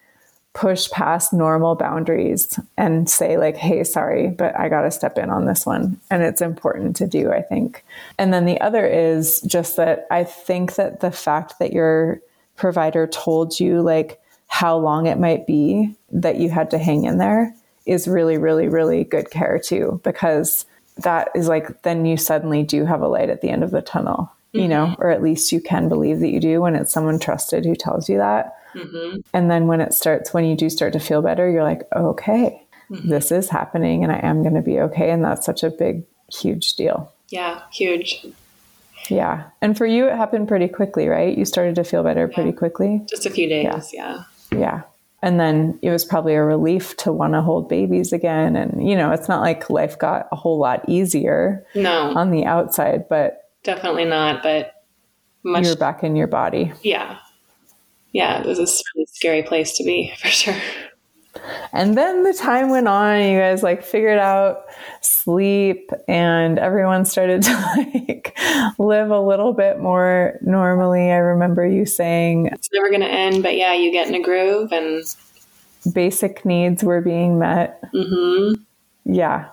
push past normal boundaries and say like hey sorry but i got to step in on this one and it's important to do i think and then the other is just that i think that the fact that your provider told you like how long it might be that you had to hang in there is really really really good care too because that is like then you suddenly do have a light at the end of the tunnel you know mm-hmm. or at least you can believe that you do when it's someone trusted who tells you that mm-hmm. and then when it starts, when you do start to feel better, you're like, okay, mm-hmm. this is happening and I am going to be okay. And that's such a big, huge deal. yeah huge Yeah. And for you, it happened pretty quickly, right? You started to feel better pretty quickly. just a few days yeah Yeah. And then it was probably a relief to want to hold babies again. And, you know, it's not like life got a whole lot easier no on the outside, but definitely not but much you're back in your body. yeah yeah it was a really scary place to be *laughs* for sure And then the time went on, and you guys like figured out sleep, and everyone started *laughs* to like live a little bit more normally. I remember you saying it's never going to end but yeah you get in a groove and basic needs were being met. hmm Yeah.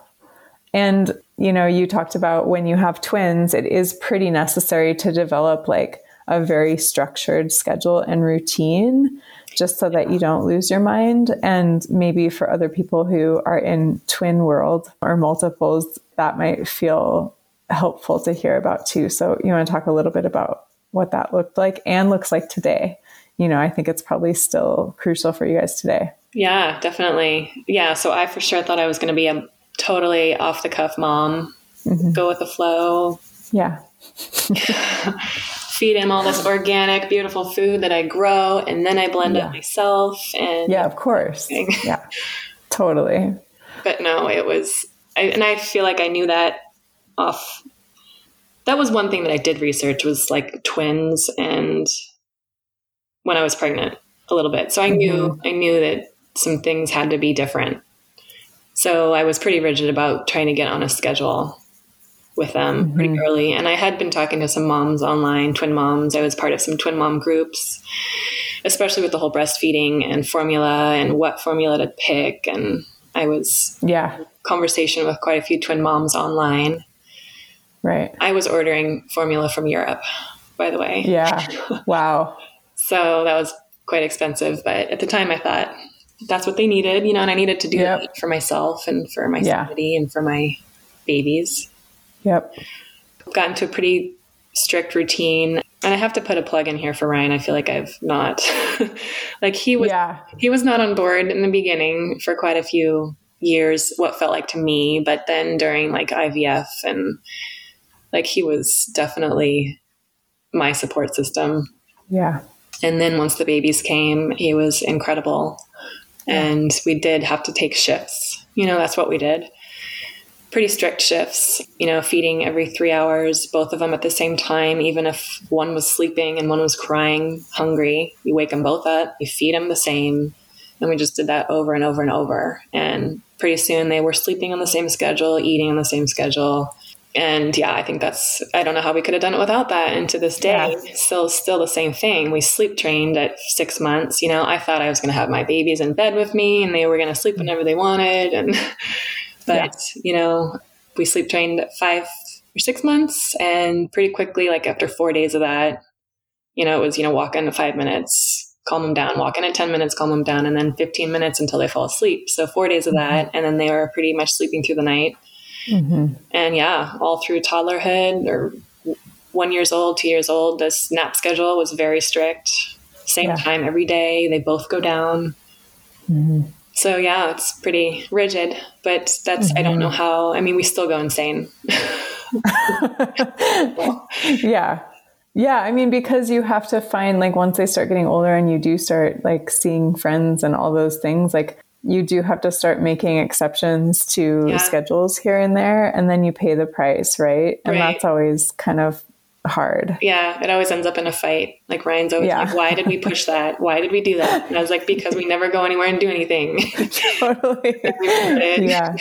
And, you know, you talked about when you have twins, it is pretty necessary to develop like a very structured schedule and routine just so that you don't lose your mind. And maybe for other people who are in twin world or multiples, that might feel helpful to hear about too. So, you want to talk a little bit about what that looked like and looks like today? You know, I think it's probably still crucial for you guys today. Yeah, definitely. Yeah, so I for sure thought I was going to be a totally off the cuff mom, mm-hmm. go with the flow, Yeah. *laughs* *laughs* feed him all this *sighs* organic, beautiful food that I grow, and then I blend Yeah. it myself. And Yeah, of course. *laughs* Yeah, totally. but no, it was, I, and I feel like I knew that off. That was one thing that I did research was like twins and when I was pregnant a little bit. So I knew mm-hmm. I knew that some things had to be different. So I was pretty rigid about trying to get on a schedule. With them mm-hmm. pretty early. And I had been talking to some moms online, twin moms. I was part of some twin mom groups, especially with the whole breastfeeding and formula and what formula to pick. And I was yeah conversation with quite a few twin moms online. Right. I was ordering formula from Europe, by the way. Yeah. *laughs* Wow. so that was quite expensive, but at the time I thought that's what they needed, you know, and I needed to do yep. that for myself and for my yeah. sanity and for my babies. Yep. Got into a pretty strict routine. And I have to put a plug in here for Ryan. I feel like I've not *laughs* like he was yeah. he was not on board in the beginning for quite a few years, what felt like to me, but then during like IVF and like he was definitely my support system. Yeah. And then once the babies came, he was incredible. And we did have to take shifts. You know, that's what we did. Pretty strict shifts, you know, feeding every three hours, both of them at the same time, even if one was sleeping and one was crying, hungry. You wake them both up, you feed them the same. And we just did that over and over and over. And pretty soon they were sleeping on the same schedule, eating on the same schedule and yeah, I think that's I don't know how we could have done it without that. And to this day, yeah. still still the same thing. We sleep trained at six months. You know, I thought I was going to have my babies in bed with me, and they were going to sleep whenever they wanted. And *laughs* but yeah. you know, we sleep trained at five or six months, and pretty quickly, like after four days of that, you know, it was you know walk in five minutes, calm them down, walk in at ten minutes, calm them down, and then fifteen minutes until they fall asleep. So four days of that, mm-hmm. and then they were pretty much sleeping through the night Mm-hmm. And yeah, all through toddlerhood or one years old, two years old, this nap schedule was very strict. Same yeah. time every day. They both go down. Mm-hmm. So yeah, it's pretty rigid, but that's, mm-hmm. I don't know mm-hmm. how, I mean, we still go insane. *laughs* *laughs* yeah. Yeah, I mean, because you have to find like once they start getting older and you do start like seeing friends and all those things, like you do have to start making exceptions to yeah. schedules here and there and then you pay the price right and right. that's always kind of hard yeah it always ends up in a fight like ryan's always yeah. like why did we push that why did we do that and i was like because we never go anywhere and do anything *laughs* *laughs* totally yeah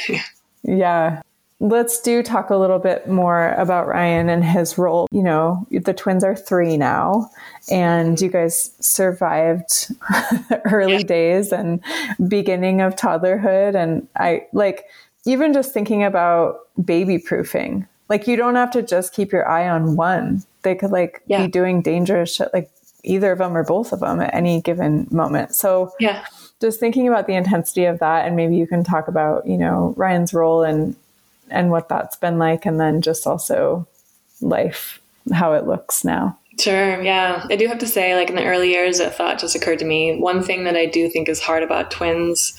yeah Let's do talk a little bit more about Ryan and his role. You know, the twins are three now, and mm-hmm. you guys survived *laughs* early yeah. days and beginning of toddlerhood. And I like even just thinking about baby proofing. Like, you don't have to just keep your eye on one. They could like yeah. be doing dangerous shit, like either of them or both of them at any given moment. So, yeah just thinking about the intensity of that and maybe you can talk about you know ryan's role and and what that's been like, and then just also life, how it looks now. Sure. Yeah. I do have to say, like in the early years, a thought just occurred to me. One thing that I do think is hard about twins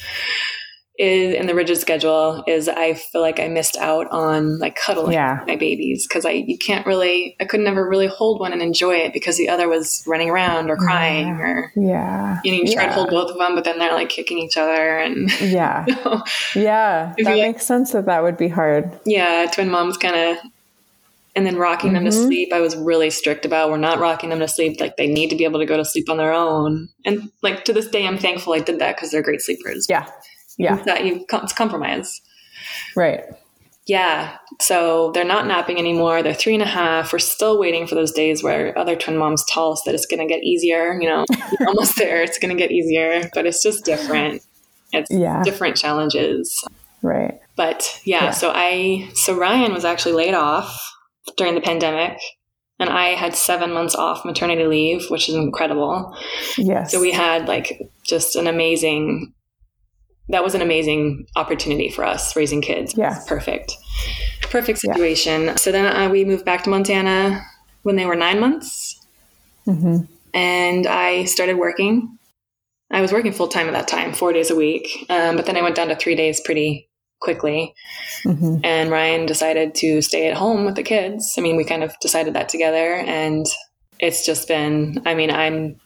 is in the rigid schedule is I feel like I missed out on like cuddling yeah. my babies because I you can't really I could never really hold one and enjoy it because the other was running around or crying yeah. or yeah you know you try yeah. to hold both of them but then they're like kicking each other and *laughs* yeah *laughs* you know, yeah that makes sense that that would be hard yeah twin moms kind of and then rocking mm-hmm. them to mm-hmm. sleep i was really strict about we're not rocking them to sleep like they need to be able to go to sleep on their own and like to this day i'm thankful i did that because they're great sleepers yeah yeah. That you it's compromise. Right. Yeah. So they're not napping anymore. They're three and a half. We're still waiting for those days where other twin moms tell us that it's going to get easier. You know, *laughs* almost there. It's going to get easier, but it's just different. It's yeah. different challenges. Right. But yeah, yeah, so I, so Ryan was actually laid off during the pandemic and I had seven months off maternity leave, which is incredible. Yes. So we had like just an amazing that was an amazing opportunity for us raising kids. Yeah. Perfect. Perfect situation. Yeah. So then uh, we moved back to Montana when they were nine months. Mm-hmm. And I started working. I was working full time at that time, four days a week. Um, but then I went down to three days pretty quickly. Mm-hmm. And Ryan decided to stay at home with the kids. I mean, we kind of decided that together. And it's just been, I mean, I'm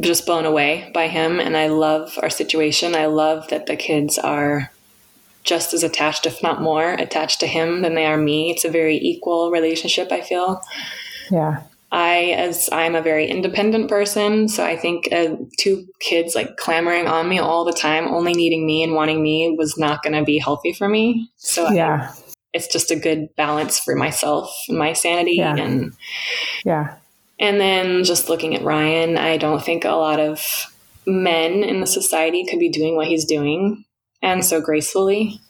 just blown away by him. And I love our situation. I love that the kids are just as attached, if not more, attached to him than they are me. It's a very equal relationship, I feel. Yeah. I, as I'm a very independent person, so I think uh, two kids like clamoring on me all the time, only needing me and wanting me was not going to be healthy for me. So yeah. it's just a good balance for myself and my sanity Yeah. and Yeah. And then just looking at Ryan, I don't think a lot of men in the society could be doing what he's doing and so gracefully.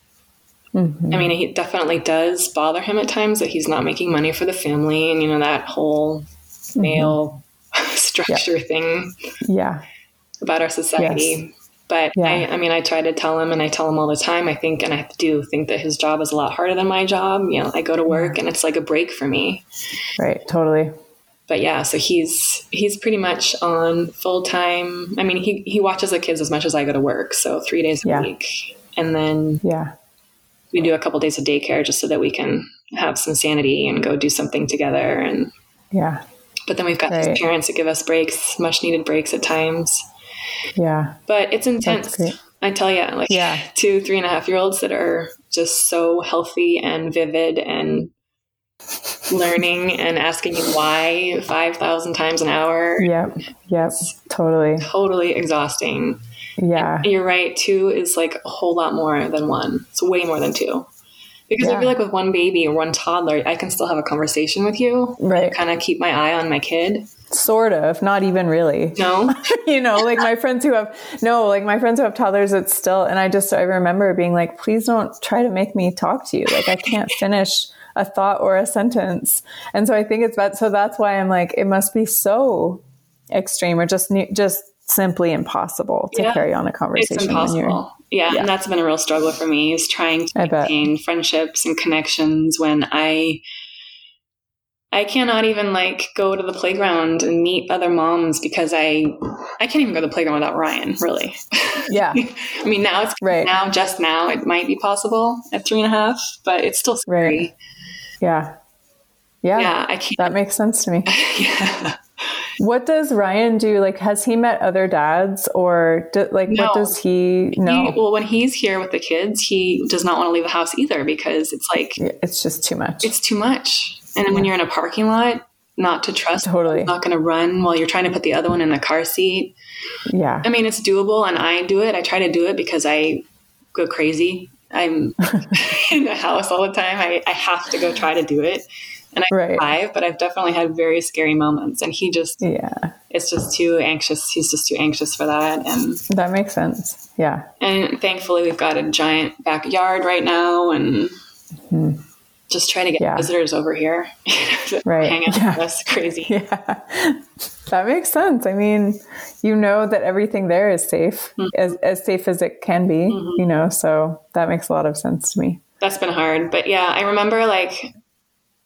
Mhm. I mean, it definitely does bother him at times that he's not making money for the family and, you know, that whole male *laughs* structure thing Yeah. about our society. But Yeah. I, I mean, I try to tell him and I tell him all the time, I think, and I do think that his job is a lot harder than my job. You know, I go to work and it's like a break for me. Right. Totally. But yeah, so he's he's pretty much on full time. I mean, he he watches the kids as much as I go to work, so three days a Yeah. week, and then Yeah. we do a couple days of daycare just so that we can have some sanity and go do something together. And Yeah. but then we've got Right. these parents that give us breaks, much needed breaks at times. Yeah. But it's intense. I tell you, like Yeah. two, three and a half year olds that are just so healthy and vivid and learning and asking you why 5,000 times an hour. Yep. Yep. Totally. Totally exhausting. Yeah. You're right. Two is like a whole lot more than one. It's way more than two. Because I feel like with one baby or one toddler, I can still have a conversation with you. Right. Kind of keep my eye on my kid. Sort of. Not even really. No. *laughs* you know, like my friends who have no, like my friends who have toddlers, it's still, and I just, I remember being like, please don't try to make me talk to you. Like I can't finish a thought or a sentence. And so I think it's that. So that's why I'm like, it must be so extreme or just, just simply impossible to Yeah. carry on a conversation. you're- impossible. Yeah, Yeah. and that's been a real struggle for me is trying to maintain friendships and connections when I I cannot even like go to the playground and meet other moms because I I can't even go to the playground without Ryan, really. *laughs* Yeah. I mean now it's Right. now just now it might be possible at three and a half, but it's still scary. Right. Yeah. Yeah. Yeah, I can't That makes sense to me. *laughs* yeah. What does Ryan do? Like, has he met other dads or do, like, No. what does he know? He, well, when he's here with the kids, he does not want to leave the house either because it's like it's just too much. it's too much. And then when you're in a parking lot, not to trust, Totally. not going to run while you're trying to put the other one in the car seat. yeah. I mean, it's doable, and I do it. I try to do it because I go crazy. I'm *laughs* in the house all the time. I, I have to go try to do it. And I Right. survive, but I've definitely had very scary moments. And he just, Yeah. it's just too anxious. He's just too anxious for that. And That makes sense. Yeah. and thankfully, we've got a giant backyard right now, and mm-hmm. Just trying to get. Yeah. visitors over here, *laughs* Right. Hang out Yeah. with us, crazy. *laughs* Yeah. That makes sense. I mean, you know that everything there is safe, Mm-hmm. as, as safe as it can be, you know, so that makes a lot of sense to me. That's been hard, but yeah, I remember like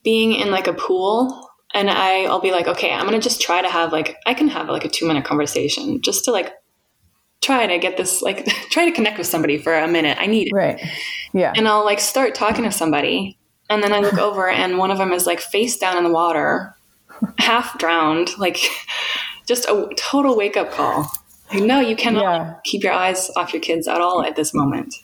being in like a pool, and I I'll be like, okay, I'm gonna just try to have like I can have like a two minute conversation just to like try to get this like *laughs* try to connect with somebody for a minute. I need it. Right. Yeah. and I'll like start talking to somebody, and then I look over, and one of them is like face down in the water, half drowned, like *laughs* just a total wake up call. Like, no, you cannot Yeah. keep your eyes off your kids at all at this moment.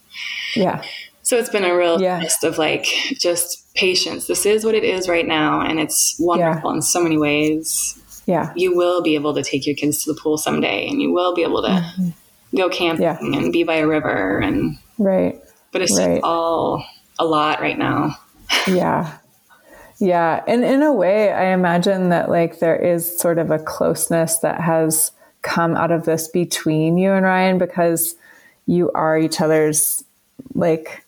yeah. So it's been a real Yeah. test of like just patience. This is what it is right now, and it's wonderful in so many ways. Yeah. You will be able to take your kids to the pool someday, and you will be able to go camping Mm-hmm. Yeah. and be by a river. And Right. but it's Right. just all a lot right now. Yeah. Yeah. And in a way, I imagine that like there is sort of a closeness that has come out of this between you and Ryan because you are each other's like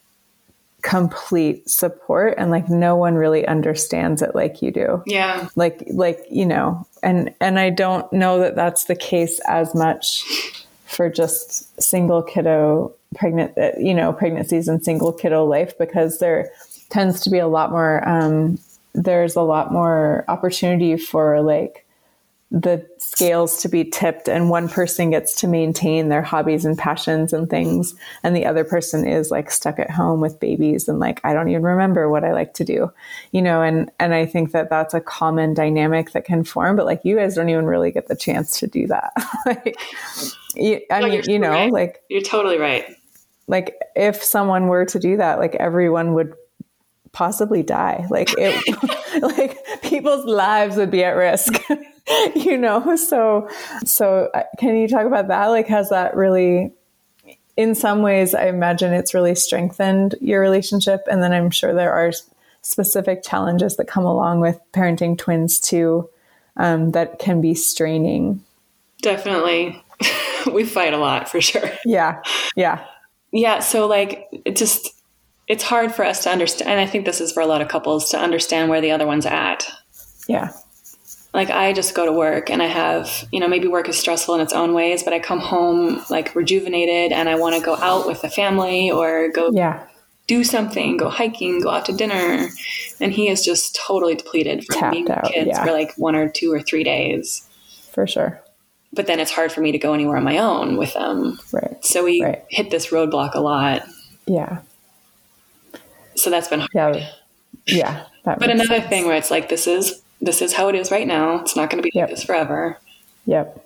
complete support and like no one really understands it like you do Yeah, like like you know and and i don't know that that's the case as much for just single kiddo pregnant you know pregnancies and single kiddo life because there tends to be a lot more um, there's a lot more opportunity for like the scales to be tipped and one person gets to maintain their hobbies and passions and things and the other person is like stuck at home with babies and like I don't even remember what I like to do you know and and I think that that's a common dynamic that can form but like you guys don't even really get the chance to do that *laughs* like you, I No, mean you know right. like you're totally right. like if someone were to do that like everyone would possibly die like it *laughs* like people's lives would be at risk *laughs* you know so so uh, can you talk about that like has that really in some ways, I imagine it's really strengthened your relationship. And then I'm sure there are specific challenges that come along with parenting twins too um, that can be straining. Definitely. *laughs* we fight a lot for sure. Yeah. Yeah. Yeah. So, like, it just, it's hard for us to understand. And I think this is for a lot of couples to understand where the other one's at. Yeah. Like, I just go to work and I have, you know, maybe work is stressful in its own ways, but I come home like rejuvenated and I want to go out with the family or go yeah. do something, go hiking, go out to dinner. And he is just totally depleted from Tapped being with out, kids yeah. for like one or two or three days. For sure. But then it's hard for me to go anywhere on my own with them. Right. So we Right. hit this roadblock a lot. Yeah. So that's been hard. Yeah. Yeah. That But another sense. thing where it's like this is this is how it is right now. It's not going to be Yep. like this forever. Yep.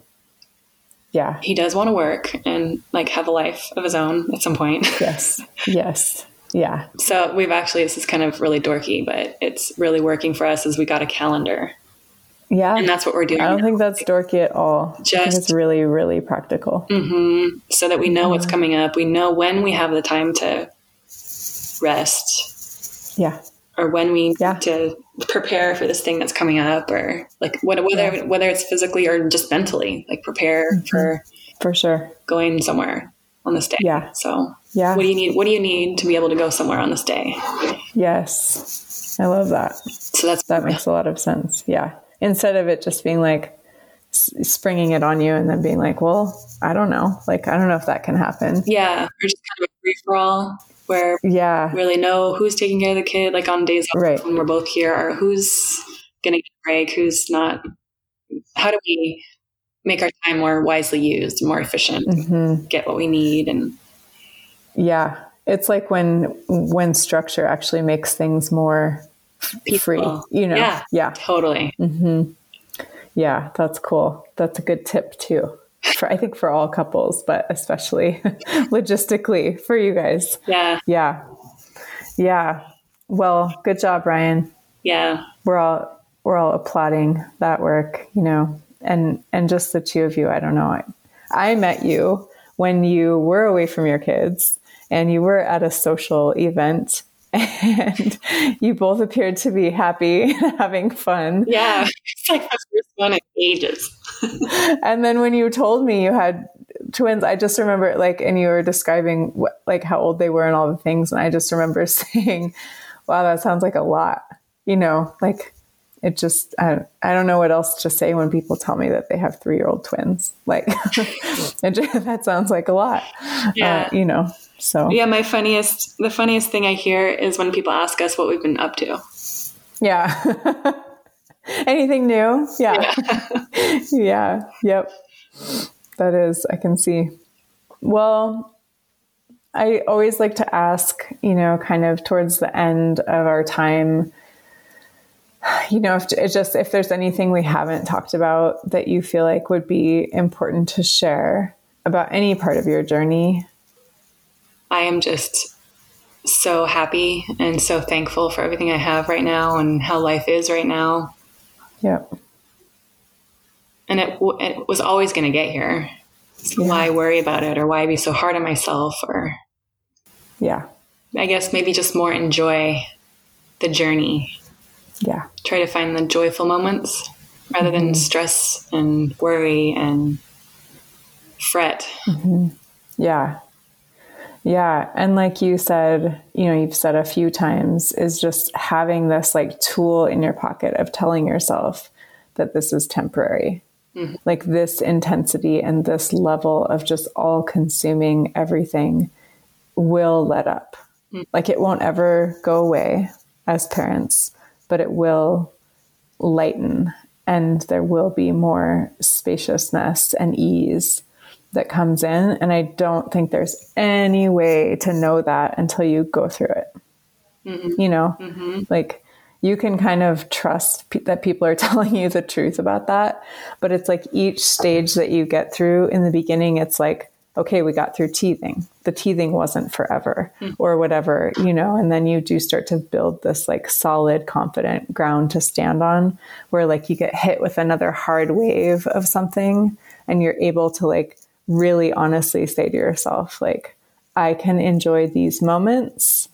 Yeah. He does want to work and like have a life of his own at some point. *laughs* Yes. Yes. Yeah. So we've actually this is kind of really dorky, but it's really working for us. Is we got a calendar, Yeah. and that's what we're doing. I don't now. think that's dorky at all. Just- it's really, really practical. Mm-hmm. so that we know what's coming up. We know when we have the time to rest, Yeah. or when we Yeah. need to prepare for this thing that's coming up, or like what, whether Yeah. whether it's physically or just mentally, like prepare Mm-hmm. for For sure. going somewhere on this day. Yeah. So Yeah. what do you need? What do you need to be able to go somewhere on this day? Yes. I love that. So that's That makes a lot of sense. Yeah. Instead of it just being like springing it on you and then being like, well, I don't know. Like, I don't know if that can happen. yeah, or just kind of a free for all where Yeah. really know who's taking care of the kid, like on days Right. when we're both here, or who's going to get a break, who's not. How do we make our time more wisely used, more efficient, hmm get what we need, and Yeah. It's like when when structure actually makes things more free, you know. Yeah. Yeah. totally. Yeah, that's cool. That's a good tip too. For I think for all couples, but especially *laughs* logistically for you guys. Yeah, Yeah. Yeah. Well, good job, Ryan. yeah, We're all we're all applauding that work, you know. And and just the two of you, I don't know. I, I met you when you were away from your kids and you were at a social event *laughs* and you both appeared to be happy and *laughs* having fun. yeah. It's like the first one in ages. *laughs* and then when you told me you had twins i just remember like and you were describing what, like how old they were and all the things and i just remember *laughs* saying wow that sounds like a lot you know like it just i, I don't know what else to say when people tell me that they have three year old twins like *laughs* it just, that sounds like a lot Yeah. uh, you know so Yeah, my funniest, the funniest thing I hear is when people ask us what we've been up to. yeah anything new? Yeah. *laughs* Yeah. Yep. That is i can see. Well i always like to ask you know kind of towards the end of our time you know if it's just if there's anything we haven't talked about that you feel like would be important to share about any part of your journey. I am just so happy and so thankful for everything I have right now and how life is right now. Yep And it, w- it was always going to get here. So why worry about it or why be so hard on myself? Or yeah I guess maybe just more enjoy the journey. yeah Try to find the joyful moments rather than mm-hmm. stress and worry and fret. Mm-hmm. Yeah. Yeah. And like you said, you know, you've said a few times, is just having this like tool in your pocket of telling yourself that this is temporary. Mm-hmm. Like this intensity and this level of just all consuming everything will let up. Mm. Like it won't ever go away as parents, but it will lighten and there will be more spaciousness and ease that comes in. And I don't think there's any way to know that until you go through it. You know, mm-hmm. like you can kind of trust pe- that people are *laughs* telling you the truth about that. But it's like each stage that you get through in the beginning, it's like, okay, we got through teething. The teething wasn't forever mm. or whatever, you know, and then you do start to build this like solid, confident ground to stand on where like you get hit with another hard wave of something and you're able to like really honestly say to yourself, like, I can enjoy these moments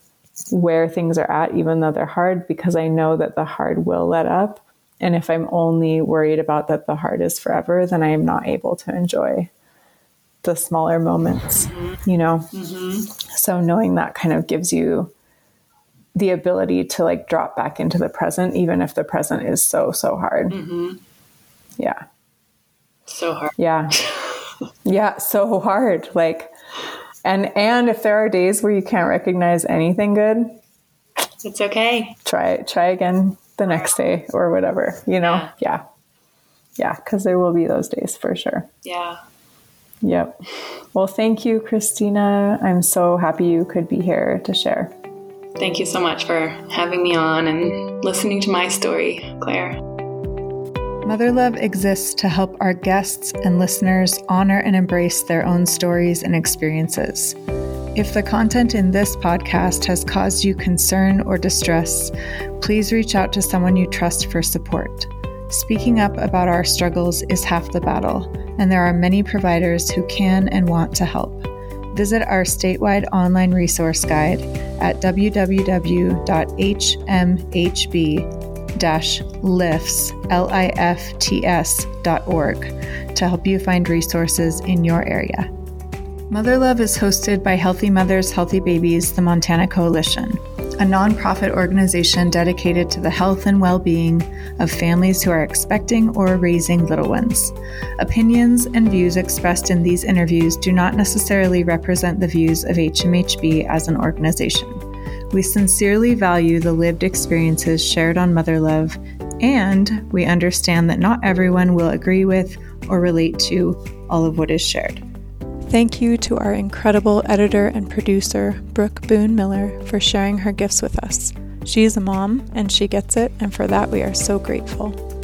where things are at, even though they're hard, because I know that the hard will let up. And if I'm only worried about that the hard is forever, then I am not able to enjoy the smaller moments, you know? Mm-hmm. So knowing that kind of gives you the ability to like drop back into the present, even if the present is so, so hard. Mm-hmm. Yeah. So hard. Yeah. *laughs* yeah. So hard. Like, and, and if there are days where you can't recognize anything good, it's okay. Try, try again the next day or whatever, you know? Yeah. Yeah. yeah Cause there will be those days for sure. Yeah. Yep. Well, thank you, Christina. I'm so happy you could be here to share. Thank you so much for having me on and listening to my story, Claire. Mother Love exists to help our guests and listeners honor and embrace their own stories and experiences. If the content in this podcast has caused you concern or distress, please reach out to someone you trust for support. Speaking up about our struggles is half the battle, and there are many providers who can and want to help. Visit our statewide online resource guide at www.hmhb-lifts, dot org to help you find resources in your area. Mother Love is hosted by Healthy Mothers, Healthy Babies, the Montana Coalition a nonprofit organization dedicated to the health and well being of families who are expecting or raising little ones. Opinions and views expressed in these interviews do not necessarily represent the views of HMHB as an organization. We sincerely value the lived experiences shared on Mother Love, and we understand that not everyone will agree with or relate to all of what is shared. Thank you to our incredible editor and producer, Brooke Boone Miller, for sharing her gifts with us. She is a mom and she gets it, and for that we are so grateful.